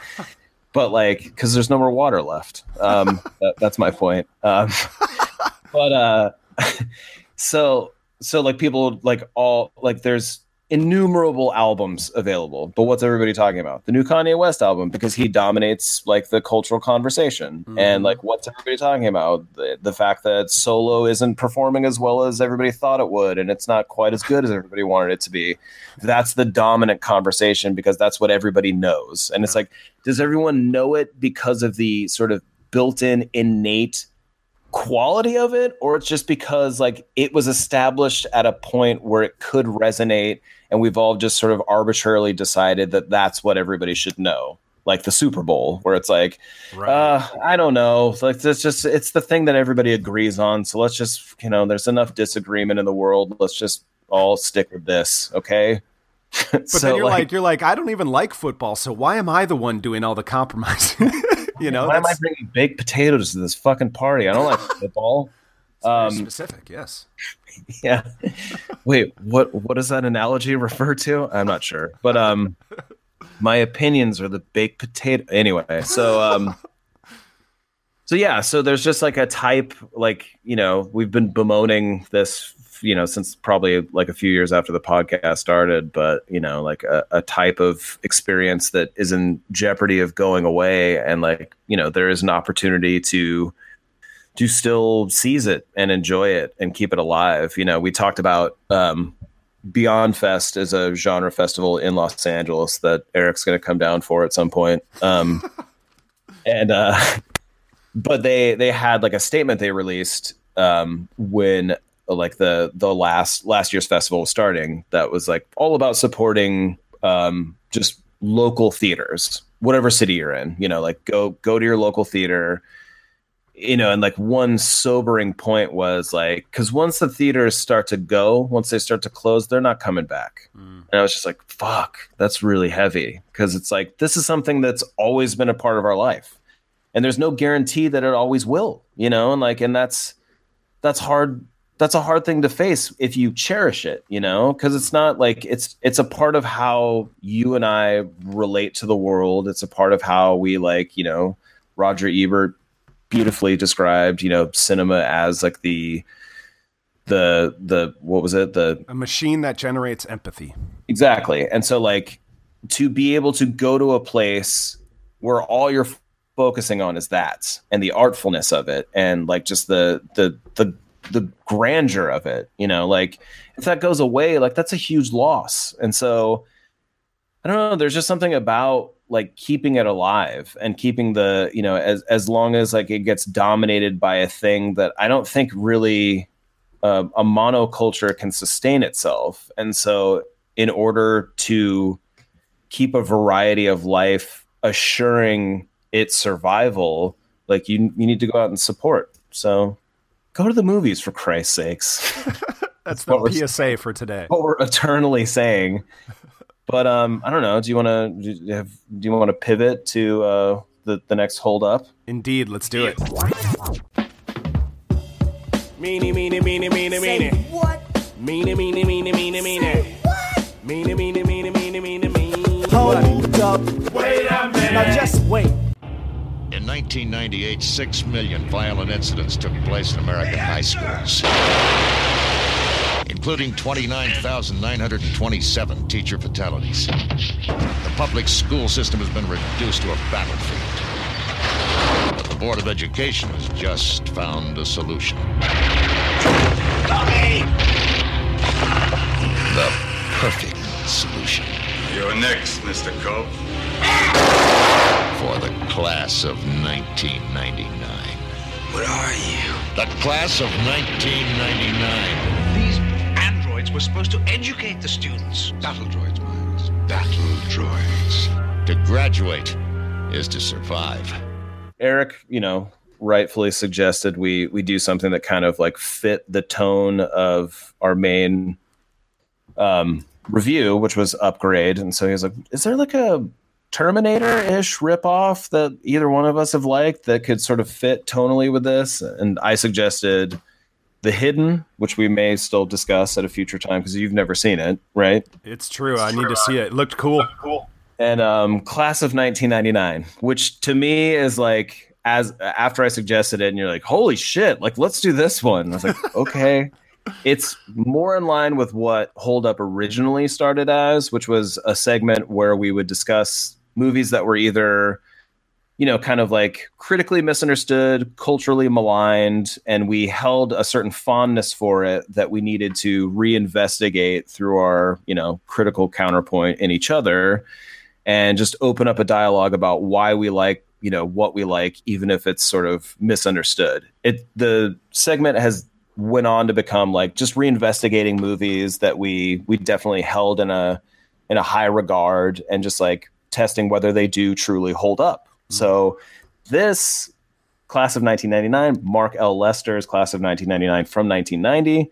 but like because there's no more water left. Um, *laughs* that, that's my point. Um, but uh, *laughs* so so like people like all like there's innumerable albums available. But what's everybody talking about? The new Kanye West album because he dominates like the cultural conversation. Mm-hmm. And like what's everybody talking about? The, the fact that Solo isn't performing as well as everybody thought it would and it's not quite as good as everybody wanted it to be. That's the dominant conversation because that's what everybody knows. And it's like does everyone know it because of the sort of built-in innate quality of it or it's just because like it was established at a point where it could resonate and we've all just sort of arbitrarily decided that that's what everybody should know like the super bowl where it's like right. uh, i don't know. Like it's just it's the thing that everybody agrees on. So let's just you know there's enough disagreement in the world. Let's just all stick with this okay? *laughs* But so, then you're like, like, you're like i don't even like football so why am i the one doing all the compromising? *laughs* You know why am i bringing baked potatoes to this fucking party? I don't like *laughs* football um, specific yes *laughs* yeah. Wait, what what does that analogy *laughs* refer to? I'm not sure. But um my opinions are the baked potato anyway. So um so yeah, so there's just like a type like, you know, we've been bemoaning this you know since probably like a few years after the podcast started but you know like a, a type of experience that is in jeopardy of going away and like you know there is an opportunity to to still seize it and enjoy it and keep it alive. You know, we talked about um, Beyond Fest as a genre festival in Los Angeles that Erik's going to come down for at some point. Um, *laughs* and uh, *laughs* but they they had like a statement they released um, when like the the last last year's festival was starting that was like all about supporting um, just local theaters, whatever city you're in. You know, like go go to your local theater. You know, and like one sobering point was like, because once the theaters start to go, once they start to close, they're not coming back. Mm. And I was just like, fuck, that's really heavy. Because it's like, this is something that's always been a part of our life. And there's no guarantee that it always will, you know, and like, and that's, that's hard that's a hard thing to face if you cherish it you know because it's not like it's it's a part of how you and i relate to the world it's a part of how we like you know roger ebert beautifully described you know cinema as like the the the what was it? The a machine that generates empathy. Exactly. And so like to be able to go to a place where all you're focusing on is that and the artfulness of it and like just the the the the grandeur of it you know like if that goes away like that's a huge loss. And so i don't know there's just something about like keeping it alive and keeping the you know as as long as like it gets dominated by a thing that i don't think really uh, a monoculture can sustain itself and so in order to keep a variety of life assuring its survival like you you need to go out and support so go to the movies for Christ's sakes. *laughs* That's, That's the PSA for today. What we're eternally saying. But um, I don't know. Do you want to do you have do you want to pivot to uh, the the next hold up? Indeed, let's do it. Meanie, meanie, meanie, meanie, meanie. What? Meanie, meanie, meanie, meanie, meanie. What? Meanie, meanie, meanie, meanie, meanie, meanie. Hold up. Wait a minute. Now just wait. In 1998, six million violent incidents took place in American high schools, including 29,927 teacher fatalities. The public school system has been reduced to a battlefield. But the Board of Education has just found a solution. The perfect solution. You're next, Mr. Cope for the class of 1999. What are you? The class of 1999. These androids were supposed to educate the students. Battle droids, Miles. Battle droids. To graduate is to survive. Erik, you know, rightfully suggested we we do something that kind of like fit the tone of our main um review, which was upgrade. And so he was like, "Is there like a Terminator-ish ripoff that either one of us have liked that could sort of fit tonally with this. And I suggested The Hidden, which we may still discuss at a future time because you've never seen it, right? It's true. It's I true. need to see it. It looked cool. cool. And um, Class of 1999, which to me is like as after I suggested it, and you're like, "Holy shit! Like, let's do this one." I was like, *laughs* "Okay." it's more in line with what Hold Up originally started as, which was a segment where we would discuss movies that were either you know kind of like critically misunderstood culturally maligned and we held a certain fondness for it that we needed to reinvestigate through our you know critical counterpoint in each other and just open up a dialogue about why we like you know what we like even if it's sort of misunderstood it the segment has went on to become like just reinvestigating movies that we we definitely held in a in a high regard and just like testing whether they do truly hold up. Mm-hmm. So this class of 1999, Mark L. Lester's class of 1999 from 1990,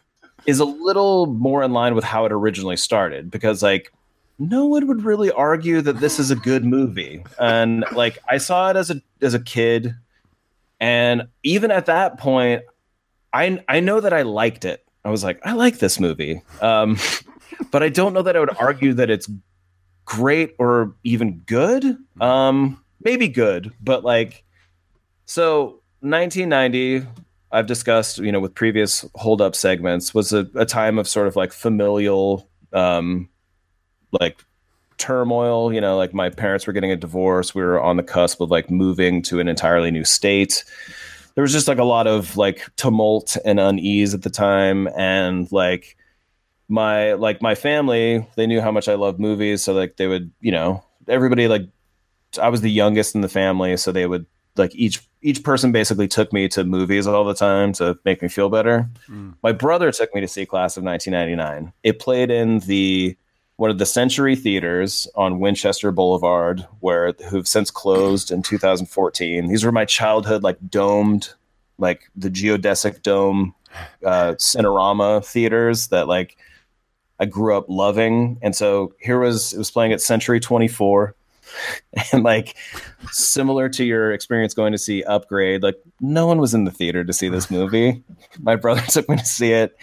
*laughs* is a little more in line with how it originally started because like no one would really argue that this is a good movie. And like I saw it as a as a kid and even at that point I I know that I liked it. I was like I like this movie. Um *laughs* but I don't know that I would argue that it's great or even good. Mm-hmm. Um, maybe good, but like, so 1990, I've discussed, you know, with previous hold up segments, was a, a time of sort of like familial, um, like turmoil. You know, like my parents were getting a divorce. We were on the cusp of like moving to an entirely new state. There was just like a lot of like tumult and unease at the time. And like, my like my family they knew how much i love movies so like they would you know everybody like i was the youngest in the family so they would like each each person basically took me to movies all the time to make me feel better. Mm. My brother took me to see Class of 1999. It played in the one of the Century Theaters on Winchester Boulevard, where who've since closed in 2014. These were my childhood like domed, like the geodesic dome uh, Cinerama theaters that like I grew up loving. And so here was it was playing at Century 24 *laughs* and like similar to your experience going to see Upgrade, like no one was in the theater to see this movie. *laughs* My brother took me to see it.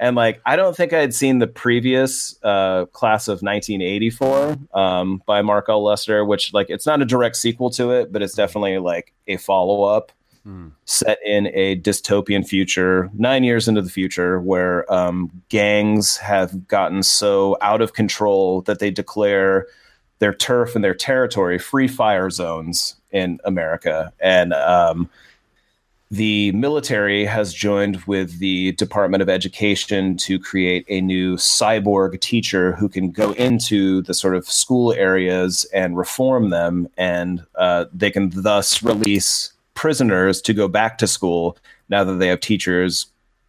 And like I don't think I had seen the previous uh, class of 1984 um, by Mark L. Lester, which like it's not a direct sequel to it, but it's definitely like a follow up mm. set in a dystopian future, nine years into the future, where um, gangs have gotten so out of control that they declare their turf and their territory free fire zones in America. And um, the military has joined with the Department of Education to create a new cyborg teacher who can go into the sort of school areas and reform them. And uh, they can thus release prisoners to go back to school now that they have teachers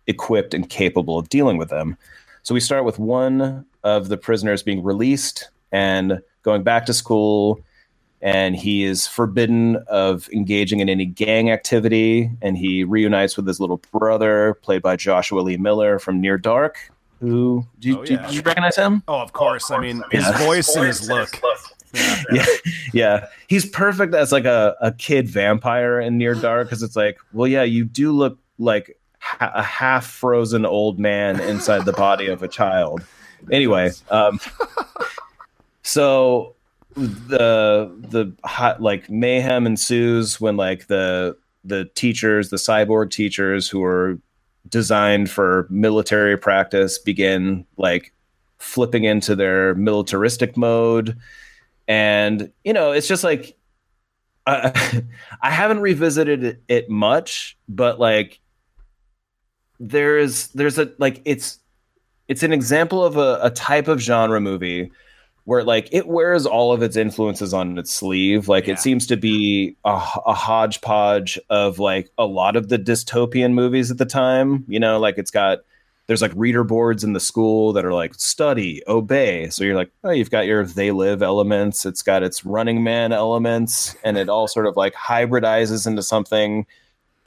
equipped and capable of dealing with them. So we start with one of the prisoners being released and going back to school and he is forbidden of engaging in any gang activity and he reunites with his little brother played by joshua lee miller from near dark who do you, oh, yeah. did you recognize him oh of course, i mean his yeah. voice and his look yeah, yeah, *laughs* yeah. He's perfect as like a, a kid vampire in Near Dark because it's like, well, yeah, you do look like ha- a half frozen old man inside the body of a child. Anyway, um, so the the hot like mayhem ensues when like the the teachers, the cyborg teachers who are designed for military practice begin like flipping into their militaristic mode. And you know it's just like i *laughs* haven't revisited it much but like there is there's a like it's it's an example of a, a type of genre movie where like it wears all of its influences on its sleeve. Like yeah. it seems to be a, a, hodgepodge of like a lot of the dystopian movies at the time. You know, like it's got there's like reader boards in the school that are like study, obey. So you're like, oh, you've got your they live elements. It's got its running man elements, and it all sort of like hybridizes into something.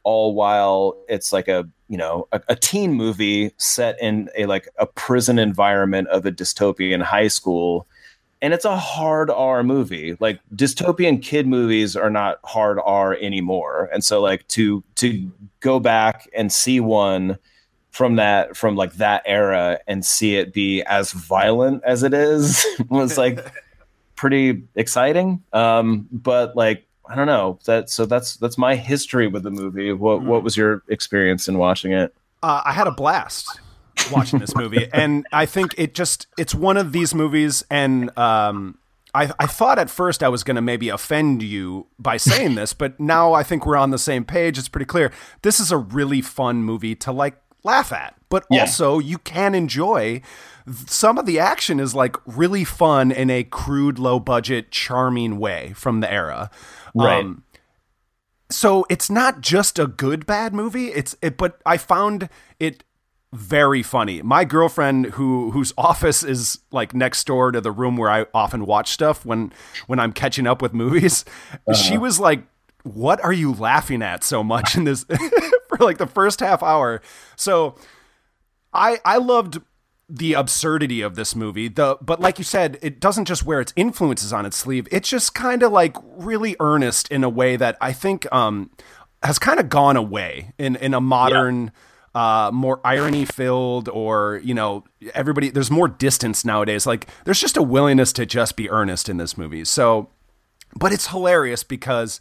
All while it's like a you know a, a teen movie set in a like a prison environment of a dystopian high school and it's a hard R movie. Like dystopian kid movies are not hard R anymore. And so like to to go back and see one from that from like that era and see it be as violent as it is *laughs* was like *laughs* pretty exciting. Um but like I don't know. That so that's that's my history with the movie. What mm. what was your experience in watching it? Uh, I had a blast watching this movie, and I think it just it's one of these movies, and um, I, I thought at first I was going to maybe offend you by saying this, but now I think we're on the same page. It's pretty clear. This is a really fun movie to like laugh at, but yeah. also you can enjoy. Some of the action is like really fun in a crude, low budget, charming way from the era. Right. Um, so it's not just a good bad movie. It's it, but I found it very funny. My girlfriend who whose *laughs* office is like next door to the room where I often watch stuff when when I'm catching up with movies, uh-huh. she was like what are you laughing at so much in this *laughs* for like the first half hour. So I I loved the absurdity of this movie. The but like you said, it doesn't just wear its influences on its sleeve. It's just kind of like really earnest in a way that I think um has kind of gone away in in a modern yeah uh, more irony filled or you know everybody there's more distance nowadays. Like there's just a willingness to just be earnest in this movie. So but it's hilarious because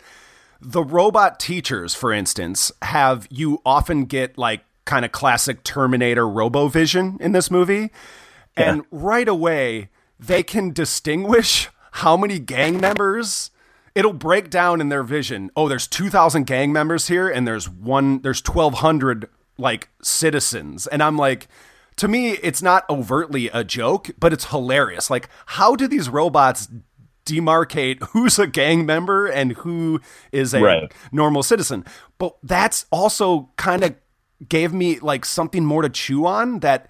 the robot teachers for instance have you often get like kind of classic terminator robovision in this movie. Yeah. and right away they can distinguish how many gang members it'll break down in their vision. Oh there's 2000 gang members here and there's one there's 1200 like citizens. And I'm like, to me, it's not overtly a joke, but it's hilarious. Like, how do these robots demarcate who's a gang member and who is a Right. normal citizen. But that's also kind of gave me like something more to chew on that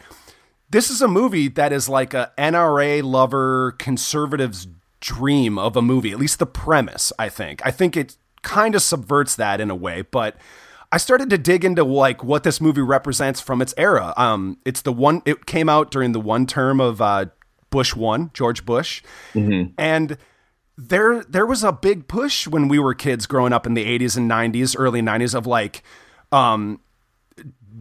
this is a movie that is like a NRA lover conservative's dream of a movie, at least the premise, I think. I think it kind of subverts that in a way, but I started to dig into like what this movie represents from its era. Um it's the one it came out during the one term of uh Bush 1, George Bush. And there there was a big push when we were kids growing up in the 80s and 90s, early 90s of like um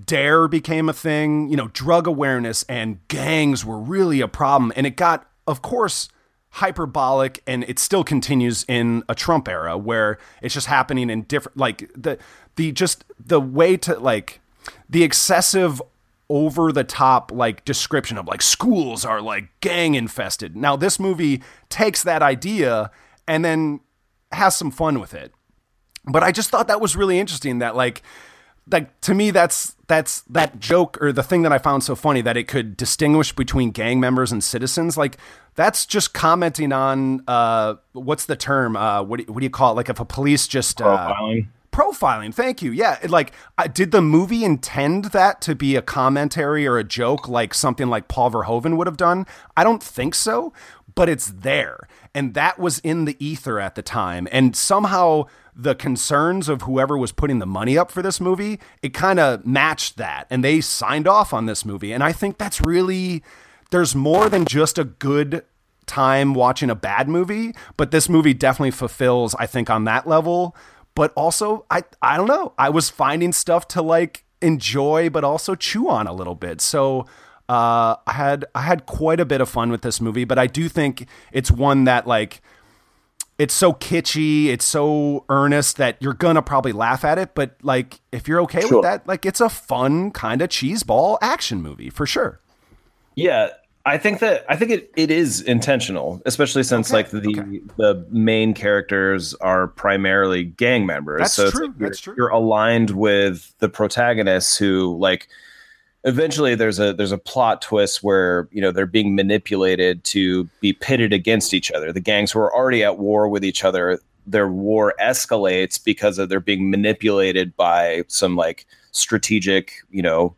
dare became a thing you know drug awareness and gangs were really a problem and it got of course hyperbolic and it still continues in a trump era where it's just happening in different like the the just the way to like the excessive over the top like description of like schools are like gang infested. Now this movie takes that idea and then has some fun with it. But I just thought that was really interesting that like like to me that's that's that joke or the thing that I found so funny that it could distinguish between gang members and citizens like that's just commenting on uh what's the term uh what do, what do you call it like if a police just uh, Profiling. profiling thank you yeah it, like uh, did the movie intend that to be a commentary or a joke like something like paul verhoeven would have done i don't think so but it's there and that was in the ether at the time and somehow the concerns of whoever was putting the money up for this movie it kind of matched that and they signed off on this movie and i think that's really there's more than just a good time watching a bad movie, but this movie definitely fulfills, I think, on that level. But also, I I don't know. I was finding stuff to like enjoy, but also chew on a little bit. So uh, I had I had quite a bit of fun with this movie, but I do think it's one that like it's so kitschy, it's so earnest that you're gonna probably laugh at it. But like, if you're okay Sure. with that, like, it's a fun kind of cheeseball action movie for sure. Yeah, I think that I think it, it is intentional, especially since Okay, like the okay. the main characters are primarily gang members. That's so true, like that's true. You're aligned with the protagonists who like eventually there's a there's a plot twist where you know they're being manipulated to be pitted against each other. The gangs who are already at war with each other, their war escalates because of they're being manipulated by some like strategic, you know,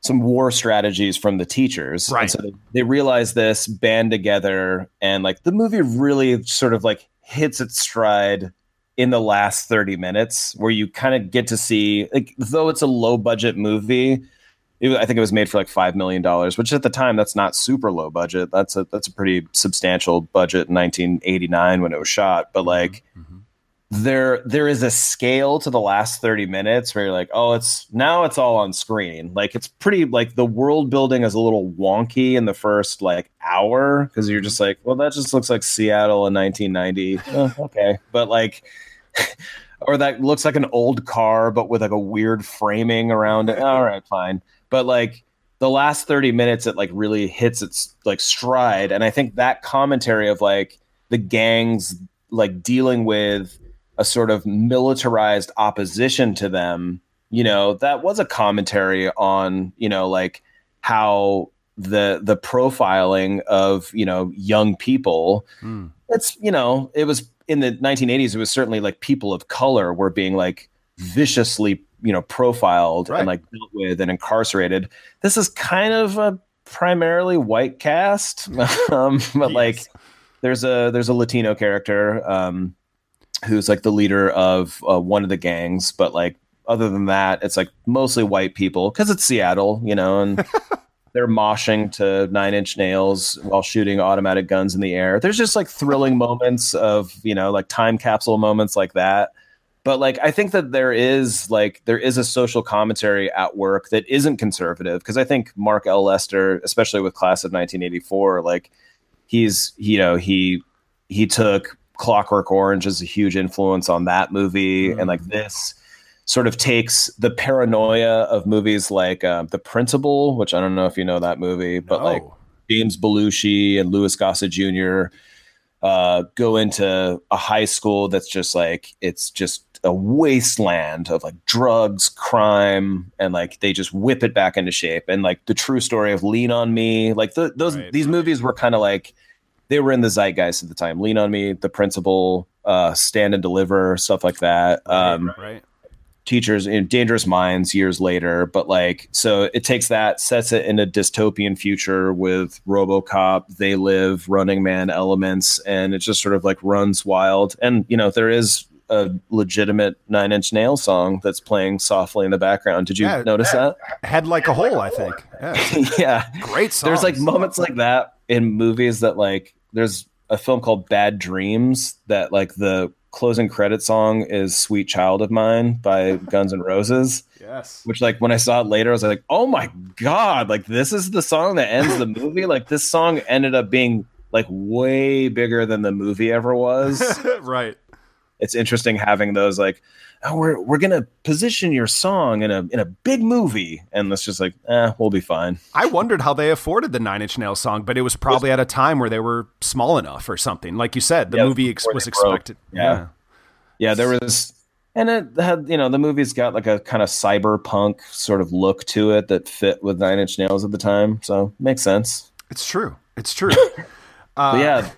some war strategies from the teachers. Right. And so they, they realize this, band together, and like the movie really sort of like hits its stride in the last 30 minutes where you kind of get to see like though it's a low budget movie it, I think it was made for like five million dollars, which at the time that's not super low budget. That's a that's a pretty substantial budget in 1989 when it was shot. But mm-hmm. like mm-hmm. there there is a scale to the last 30 minutes where you're like, oh, it's now it's all on screen. Like it's pretty like the world building is a little wonky in the first like hour because you're just mm-hmm. like, well, that just looks like Seattle in 1990. *laughs* Eh, okay, but like. *laughs* or that looks like an old car but with like a weird framing around it all right fine but like the last 30 minutes it like really hits its like stride. And i think that commentary of like the gangs like dealing with a sort of militarized opposition to them you know that was a commentary on you know like how the the profiling of you know young people hmm. it's you know it was in the 1980s it was certainly like people of color were being like viciously you know profiled Right. and like dealt with and incarcerated this is kind of a primarily white cast *laughs* um but like there's a there's a latino character um who's like the leader of uh, one of the gangs but like other than that it's like mostly white people because it's seattle you know and *laughs* they're moshing to nine inch nails while shooting automatic guns in the air. There's just like thrilling moments of, you know, like time capsule moments like that. But like I think that there is like there is a social commentary at work that isn't conservative because I think Mark L. Lester, especially with class of 1984, like he's you know, he he took Clockwork Orange as a huge influence on that movie and like this sort of takes the paranoia of movies like uh, The Principal, which I don't know if you know that movie, but like James Belushi and Louis Gossett Jr. Uh, go into a high school that's just like it's just a wasteland of like drugs, crime, and like they just whip it back into shape. And like the true story of Lean on Me, like the, those Right. these movies were kind of like they were in the zeitgeist at the time. Lean on Me, The Principal, uh, Stand and Deliver, stuff like that. Um, right. teachers in dangerous minds years later but like so it takes that sets it in a dystopian future with robocop they live running man elements and it just sort of like runs wild and you know there is a legitimate nine inch nail song that's playing softly in the background did you Yeah, notice that Had like a hole, I *laughs* think. Yeah. *laughs* yeah Great song. there's like moments like that in movies that like there's a film called Bad Dreams that like the closing credit song is Sweet Child of Mine by *laughs* Guns N' Roses. Yes. Which like when I saw it later, I was like, oh my god, like this is the song that ends the movie. like this song ended up being like way bigger than the movie ever was. right. It's interesting having those like oh, we're we're gonna position your song in a in a big movie, and it's just like, eh, we'll be fine. I wondered how they afforded the Nine Inch Nails song, but it was probably at a time where they were small enough or something. Like you said, the Yeah, movie ex- was expected. Yeah. Yeah, there was, and it had you know the movie's got like a kind of cyberpunk sort of look to it that fit with Nine Inch Nails at the time, so makes sense. It's true. It's true. *laughs* But yeah,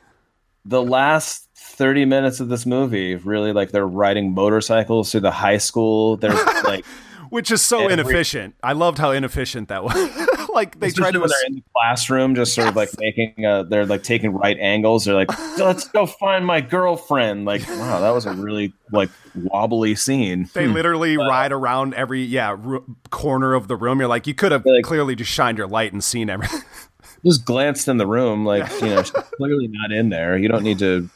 the last 30 minutes of this movie really like they're riding motorcycles through the high school. They're *laughs* like Which is so inefficient. I loved how inefficient that was. *laughs* like they tried especially to. when they're in the classroom, just sort of like making uh they're like taking right angles. They're like, let's go find my girlfriend. Like, *laughs* wow, that was a really like wobbly scene. They Hmm. literally ride around every yeah ro- corner of the room. You're like, you could have Like- clearly just shined your light and seen everything. just glanced in the room, like you know, she's clearly not in there. You don't need to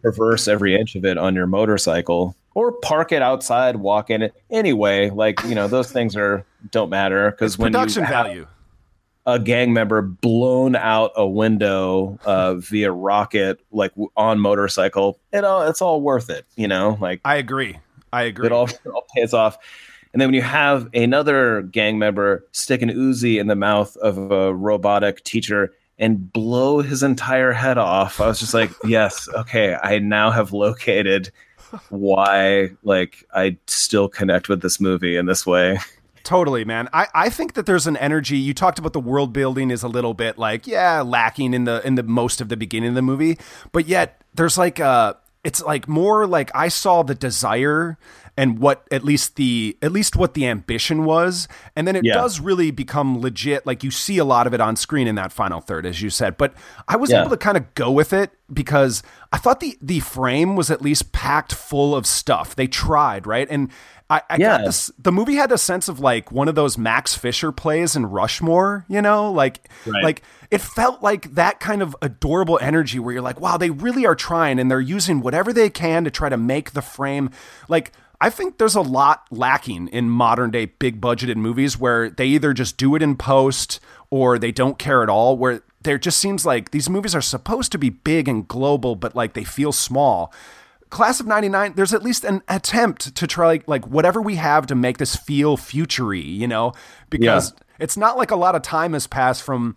traverse every inch of it on your motorcycle or park it outside, walk in it anyway. Like you know, those things are don't matter because when Production you have value. a gang member blown out a window uh, via rocket, like w- on motorcycle, it all it's all worth it. You know, like I agree. I agree. it all, it all pays off. And then when you have another gang member stick an Uzi in the mouth of a robotic teacher and blow his entire head off, I was just like, *laughs* yes, okay, I now have located why like I still connect with this movie in this way. Totally, man. I, I think that there's an energy. You talked about the world building is a little bit like, yeah, lacking in the in the most of the beginning of the movie. But yet there's like uh it's like more like I saw the desire and what at least the at least what the ambition was. And then it Yeah. does really become legit. Like you see a lot of it on screen in that final third, as you said. But I was Yeah. able to kind of go with it because I thought the the frame was at least packed full of stuff. They tried, right? And I, I got Yeah. this the movie had a sense of like one of those Max Fisher plays in Rushmore, you know, like Right. like it felt like that kind of adorable energy where you're like, wow, they really are trying and they're using whatever they can to try to make the frame like I think there's a lot lacking in modern day big budgeted movies where they either just do it in post or they don't care at all where there just seems like these movies are supposed to be big and global but like they feel small. Class of 99 there's at least an attempt to try like, like whatever we have to make this feel futury you know? Because it's not like a lot of time has passed from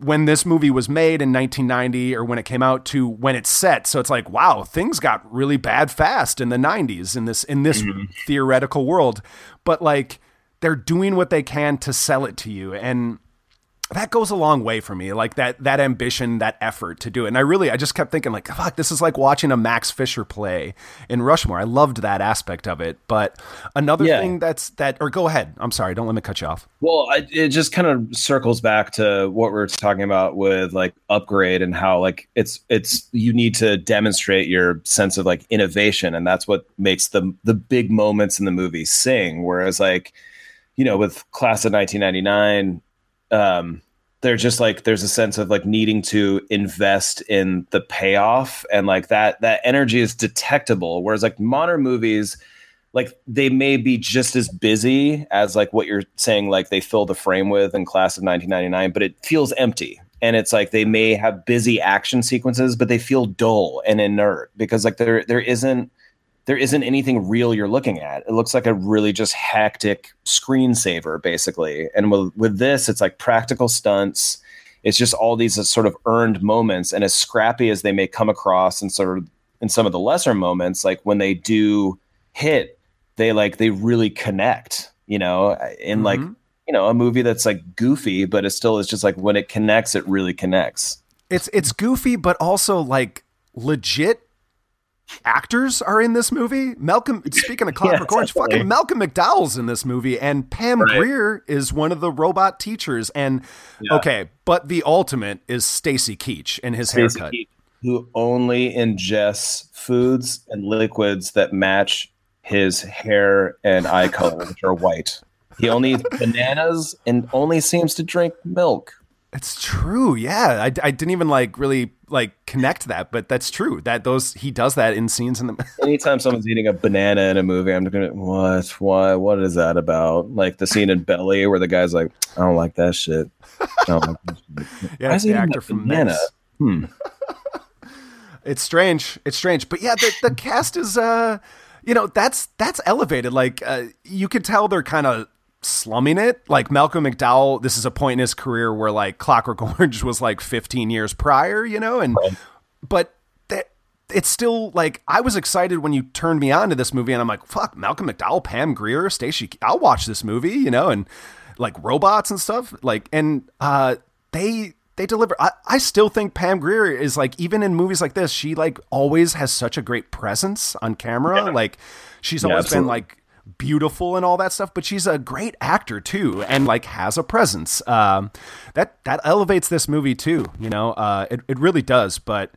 when this movie was made in 1990 or when it came out to when it's set. So it's like wow things got really bad fast in the 90s in this in this mm-hmm. theoretical world. But like they're doing what they can to sell it to you. And that goes a long way for me like that that ambition that effort to do it. And i really i just kept thinking like fuck this is like watching a max fisher play in rushmore. I loved that aspect of it. But another Yeah. thing that's that or go ahead. I'm sorry. Don't let me cut you off. Well, I, it just kind of circles back to what we are talking about with like upgrade and how like it's it's you need to demonstrate your sense of like innovation, and that's what makes the the big moments in the movie sing. Whereas like you know with Class of 1999, um, they're just like there's a sense of like needing to invest in the payoff, and like that that energy is detectable. Whereas like modern movies like they may be just as busy as like what you're saying like they fill the frame with in class of 1999 but it feels empty and it's like they may have busy action sequences but they feel dull and inert because like there there isn't there isn't anything real you're looking at. It looks like a really just hectic screensaver basically. And with with this it's like practical stunts. It's just all these sort of earned moments. And as scrappy as they may come across and sort of in some of the lesser moments like when they do hit they like they really connect you know in like Mhm. you know a movie that's like goofy but it still is just like when it connects it really connects. It's it's goofy, but also like legit actors are in this movie. Malcolm, *laughs* speaking of Clockwork Yeah, Orange, fucking Malcolm McDowell's in this movie, and Pam Right. Grier is one of the robot teachers. And okay, but the ultimate is Stacy Keach and his Stacy haircut. Keach, who only ingests foods and liquids that match his hair and eye color, which are white. He only eats bananas and only seems to drink milk. It's true. Yeah, I, I didn't even like really like connect that, but that's true. That those he does that in scenes in the. *laughs* Anytime someone's eating a banana in a movie, I'm gonna what? Why? What is that about? Like the scene in Belly where the guy's like, I don't like that shit. I don't like that shit. *laughs* Yeah, Why it's is he the actor from banana? Hmm. *laughs* It's strange. It's strange. But yeah, the, the cast is uh you know, that's that's elevated. Like uh, you could tell they're kind of slumming it. Like Malcolm McDowell, this is a point in his career where like Clockwork *laughs* Orange was like 15 years prior, you know, and but that it's still like I was excited when you turned me on to this movie and I'm like, fuck, Malcolm McDowell, Pam Grier, Stacy I'll watch this movie, you know, and like robots and stuff. Like and uh they they deliver I, I still think Pam Grier is like even in movies like this, she like always has such a great presence on camera. Like she's Yeah, always been like beautiful and all that stuff, but she's a great actor too, and like has a presence. Um, that that elevates this movie too. You know, uh, it it really does. But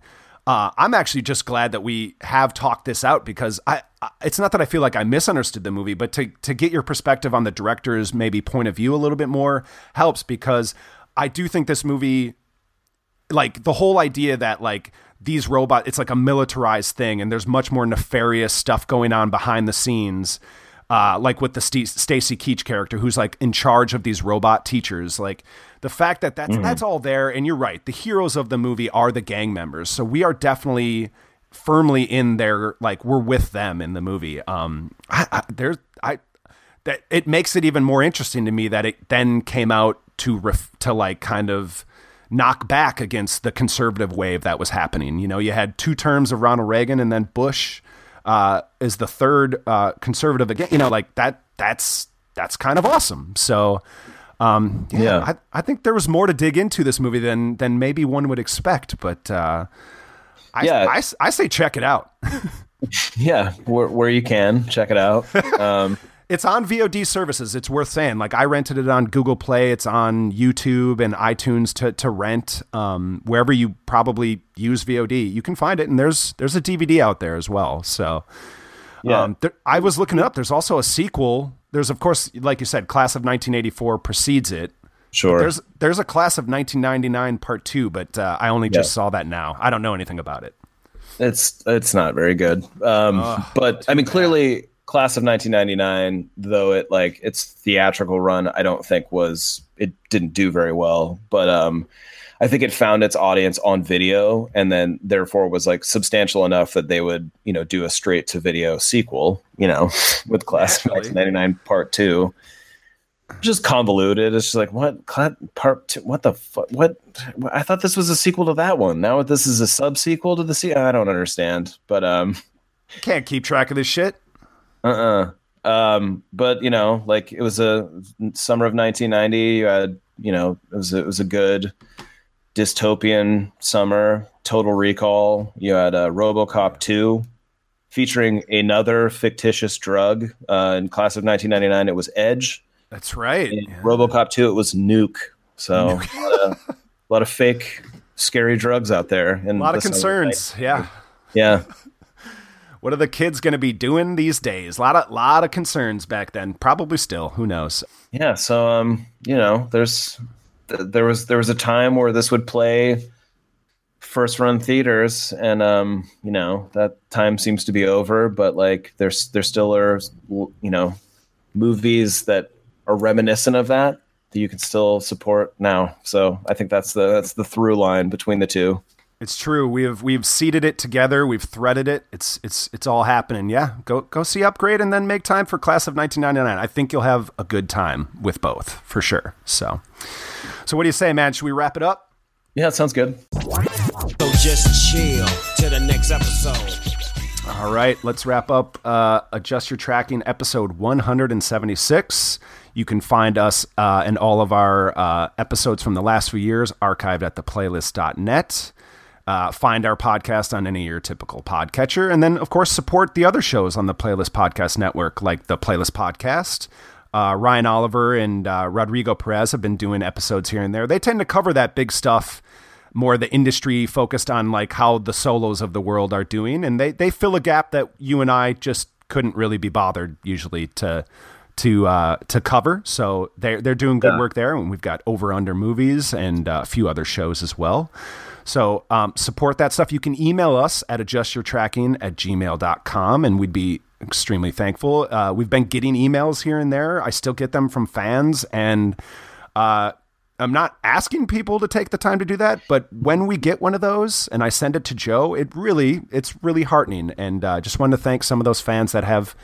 uh, I'm actually just glad that we have talked this out because I. I- It's not that I feel like I misunderstood the movie, but to to get your perspective on the director's maybe point of view a little bit more helps because I do think this movie like the whole idea that like these robot it's like a militarized thing and there's much more nefarious stuff going on behind the scenes uh, like with the St- Stacy Keach character who's like in charge of these robot teachers like the fact that that's that's all there and you're right the heroes of the movie are the gang members so we are definitely firmly in there like we're with them in the movie um I, I, there's I that it makes it even more interesting to me that it then came out to ref, to like kind of knock back against the conservative wave that was happening. You know, you had two terms of Ronald Reagan and then Bush uh, is the third uh, conservative again. You know, like that. That's that's kind of awesome. So. Um, yeah, Yeah. I, I think there was more to dig into this movie than than maybe one would expect, but uh, I, Yeah. I, I say check it out. *laughs* Yeah, where, where you can check it out. Um, It's on VOD services. It's worth saying. Like I rented it on Google Play. It's on YouTube and iTunes to to rent. Um, wherever you probably use VOD, you can find it. And there's there's a DVD out there as well. So Yeah. um, there, I was looking it up. There's also a sequel. There's of course, like you said, Class of 1984 precedes it. sure. There's there's a Class of 1999 Part Two, but uh, I only just Yeah. saw that now. I don't know anything about it. It's it's not very good. Um, but I mean, clearly, class of 1999, though it like its theatrical run, I don't think was it didn't do very well. But um, I think it found its audience on video, and then therefore was like substantial enough that they would you know do a straight to video sequel. You know, *laughs* with class of 1999 Part Two. Just convoluted. It's just like what part two, what the fuck? What I thought this was a sequel to that one. Now this is a sub sequel to the se I don't understand. But um, Can't keep track of this shit. Uh uh Um, but you know, like it was a summer of 1990. You had, you know, it was a, it was a good dystopian summer. Total Recall. You had uh, RoboCop 2, featuring another fictitious drug. Uh, in class of 1999, it was Edge. That's right. Yeah. RoboCop 2, it was Nuke. So a, lot of, a lot of fake, scary drugs out there. And A lot of concerns. Yeah. Yeah. What are the kids going to be doing these days? A lot of lot of concerns back then. Probably still. Who knows? yeah so um you know there's there was there was a time where this would play first run theaters and um you know that time seems to be over but like there's there still are you know movies that are reminiscent of that that you can still support now so i think that's the that's the through line between the two It's true. We've we've seeded it together. We've threaded it. It's it's it's all happening. Yeah. Go go see Upgrade and then make time for Class of 1999. I think you'll have a good time with both for sure. So, so what do you say, man? Should we wrap it up? yeah it sounds good So just chill till the next episode. All right, let's wrap up uh, Adjust Your Tracking episode 176. You can find us uh, and all of our uh, episodes from the last few years archived at theplaylist.net. Uh, find our podcast on any of your typical podcatcher. And then, of course, support the other shows on the Playlist Podcast Network, like the Playlist Podcast. Uh, Ryan Oliver and uh, Rodrigo Perez have been doing episodes here and there. They tend to cover that big stuff, more the industry focused on like how the solos of the world are doing. And they, they fill a gap that you and I just couldn't really be bothered usually to to uh, to cover. So they're they're doing good Yeah. work there, and we've got over under movies and uh, a few other shows as well. So um, support that stuff. You can email us at adjustyourtracking at gmail.com, and we'd be extremely thankful. Uh, we've been getting emails here and there. I still get them from fans, and uh, I'm not asking people to take the time to do that, but when we get one of those and I send it to Joe, it really it's really heartening. And uh, just wanted to thank some of those fans that have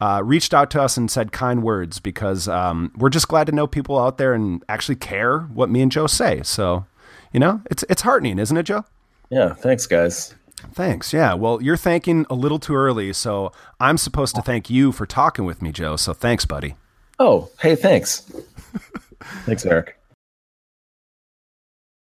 uh, reached out to us and said kind words because um, we're just glad to know people out there and actually care what me and Joe say. So, you know, it's it's heartening, isn't it, Joe? Yeah, thanks, guys. Thanks. Yeah. Well, you're thanking a little too early, so I'm supposed to thank you for talking with me, Joe. So thanks, buddy. Oh, hey, thanks. *laughs* thanks, Erik.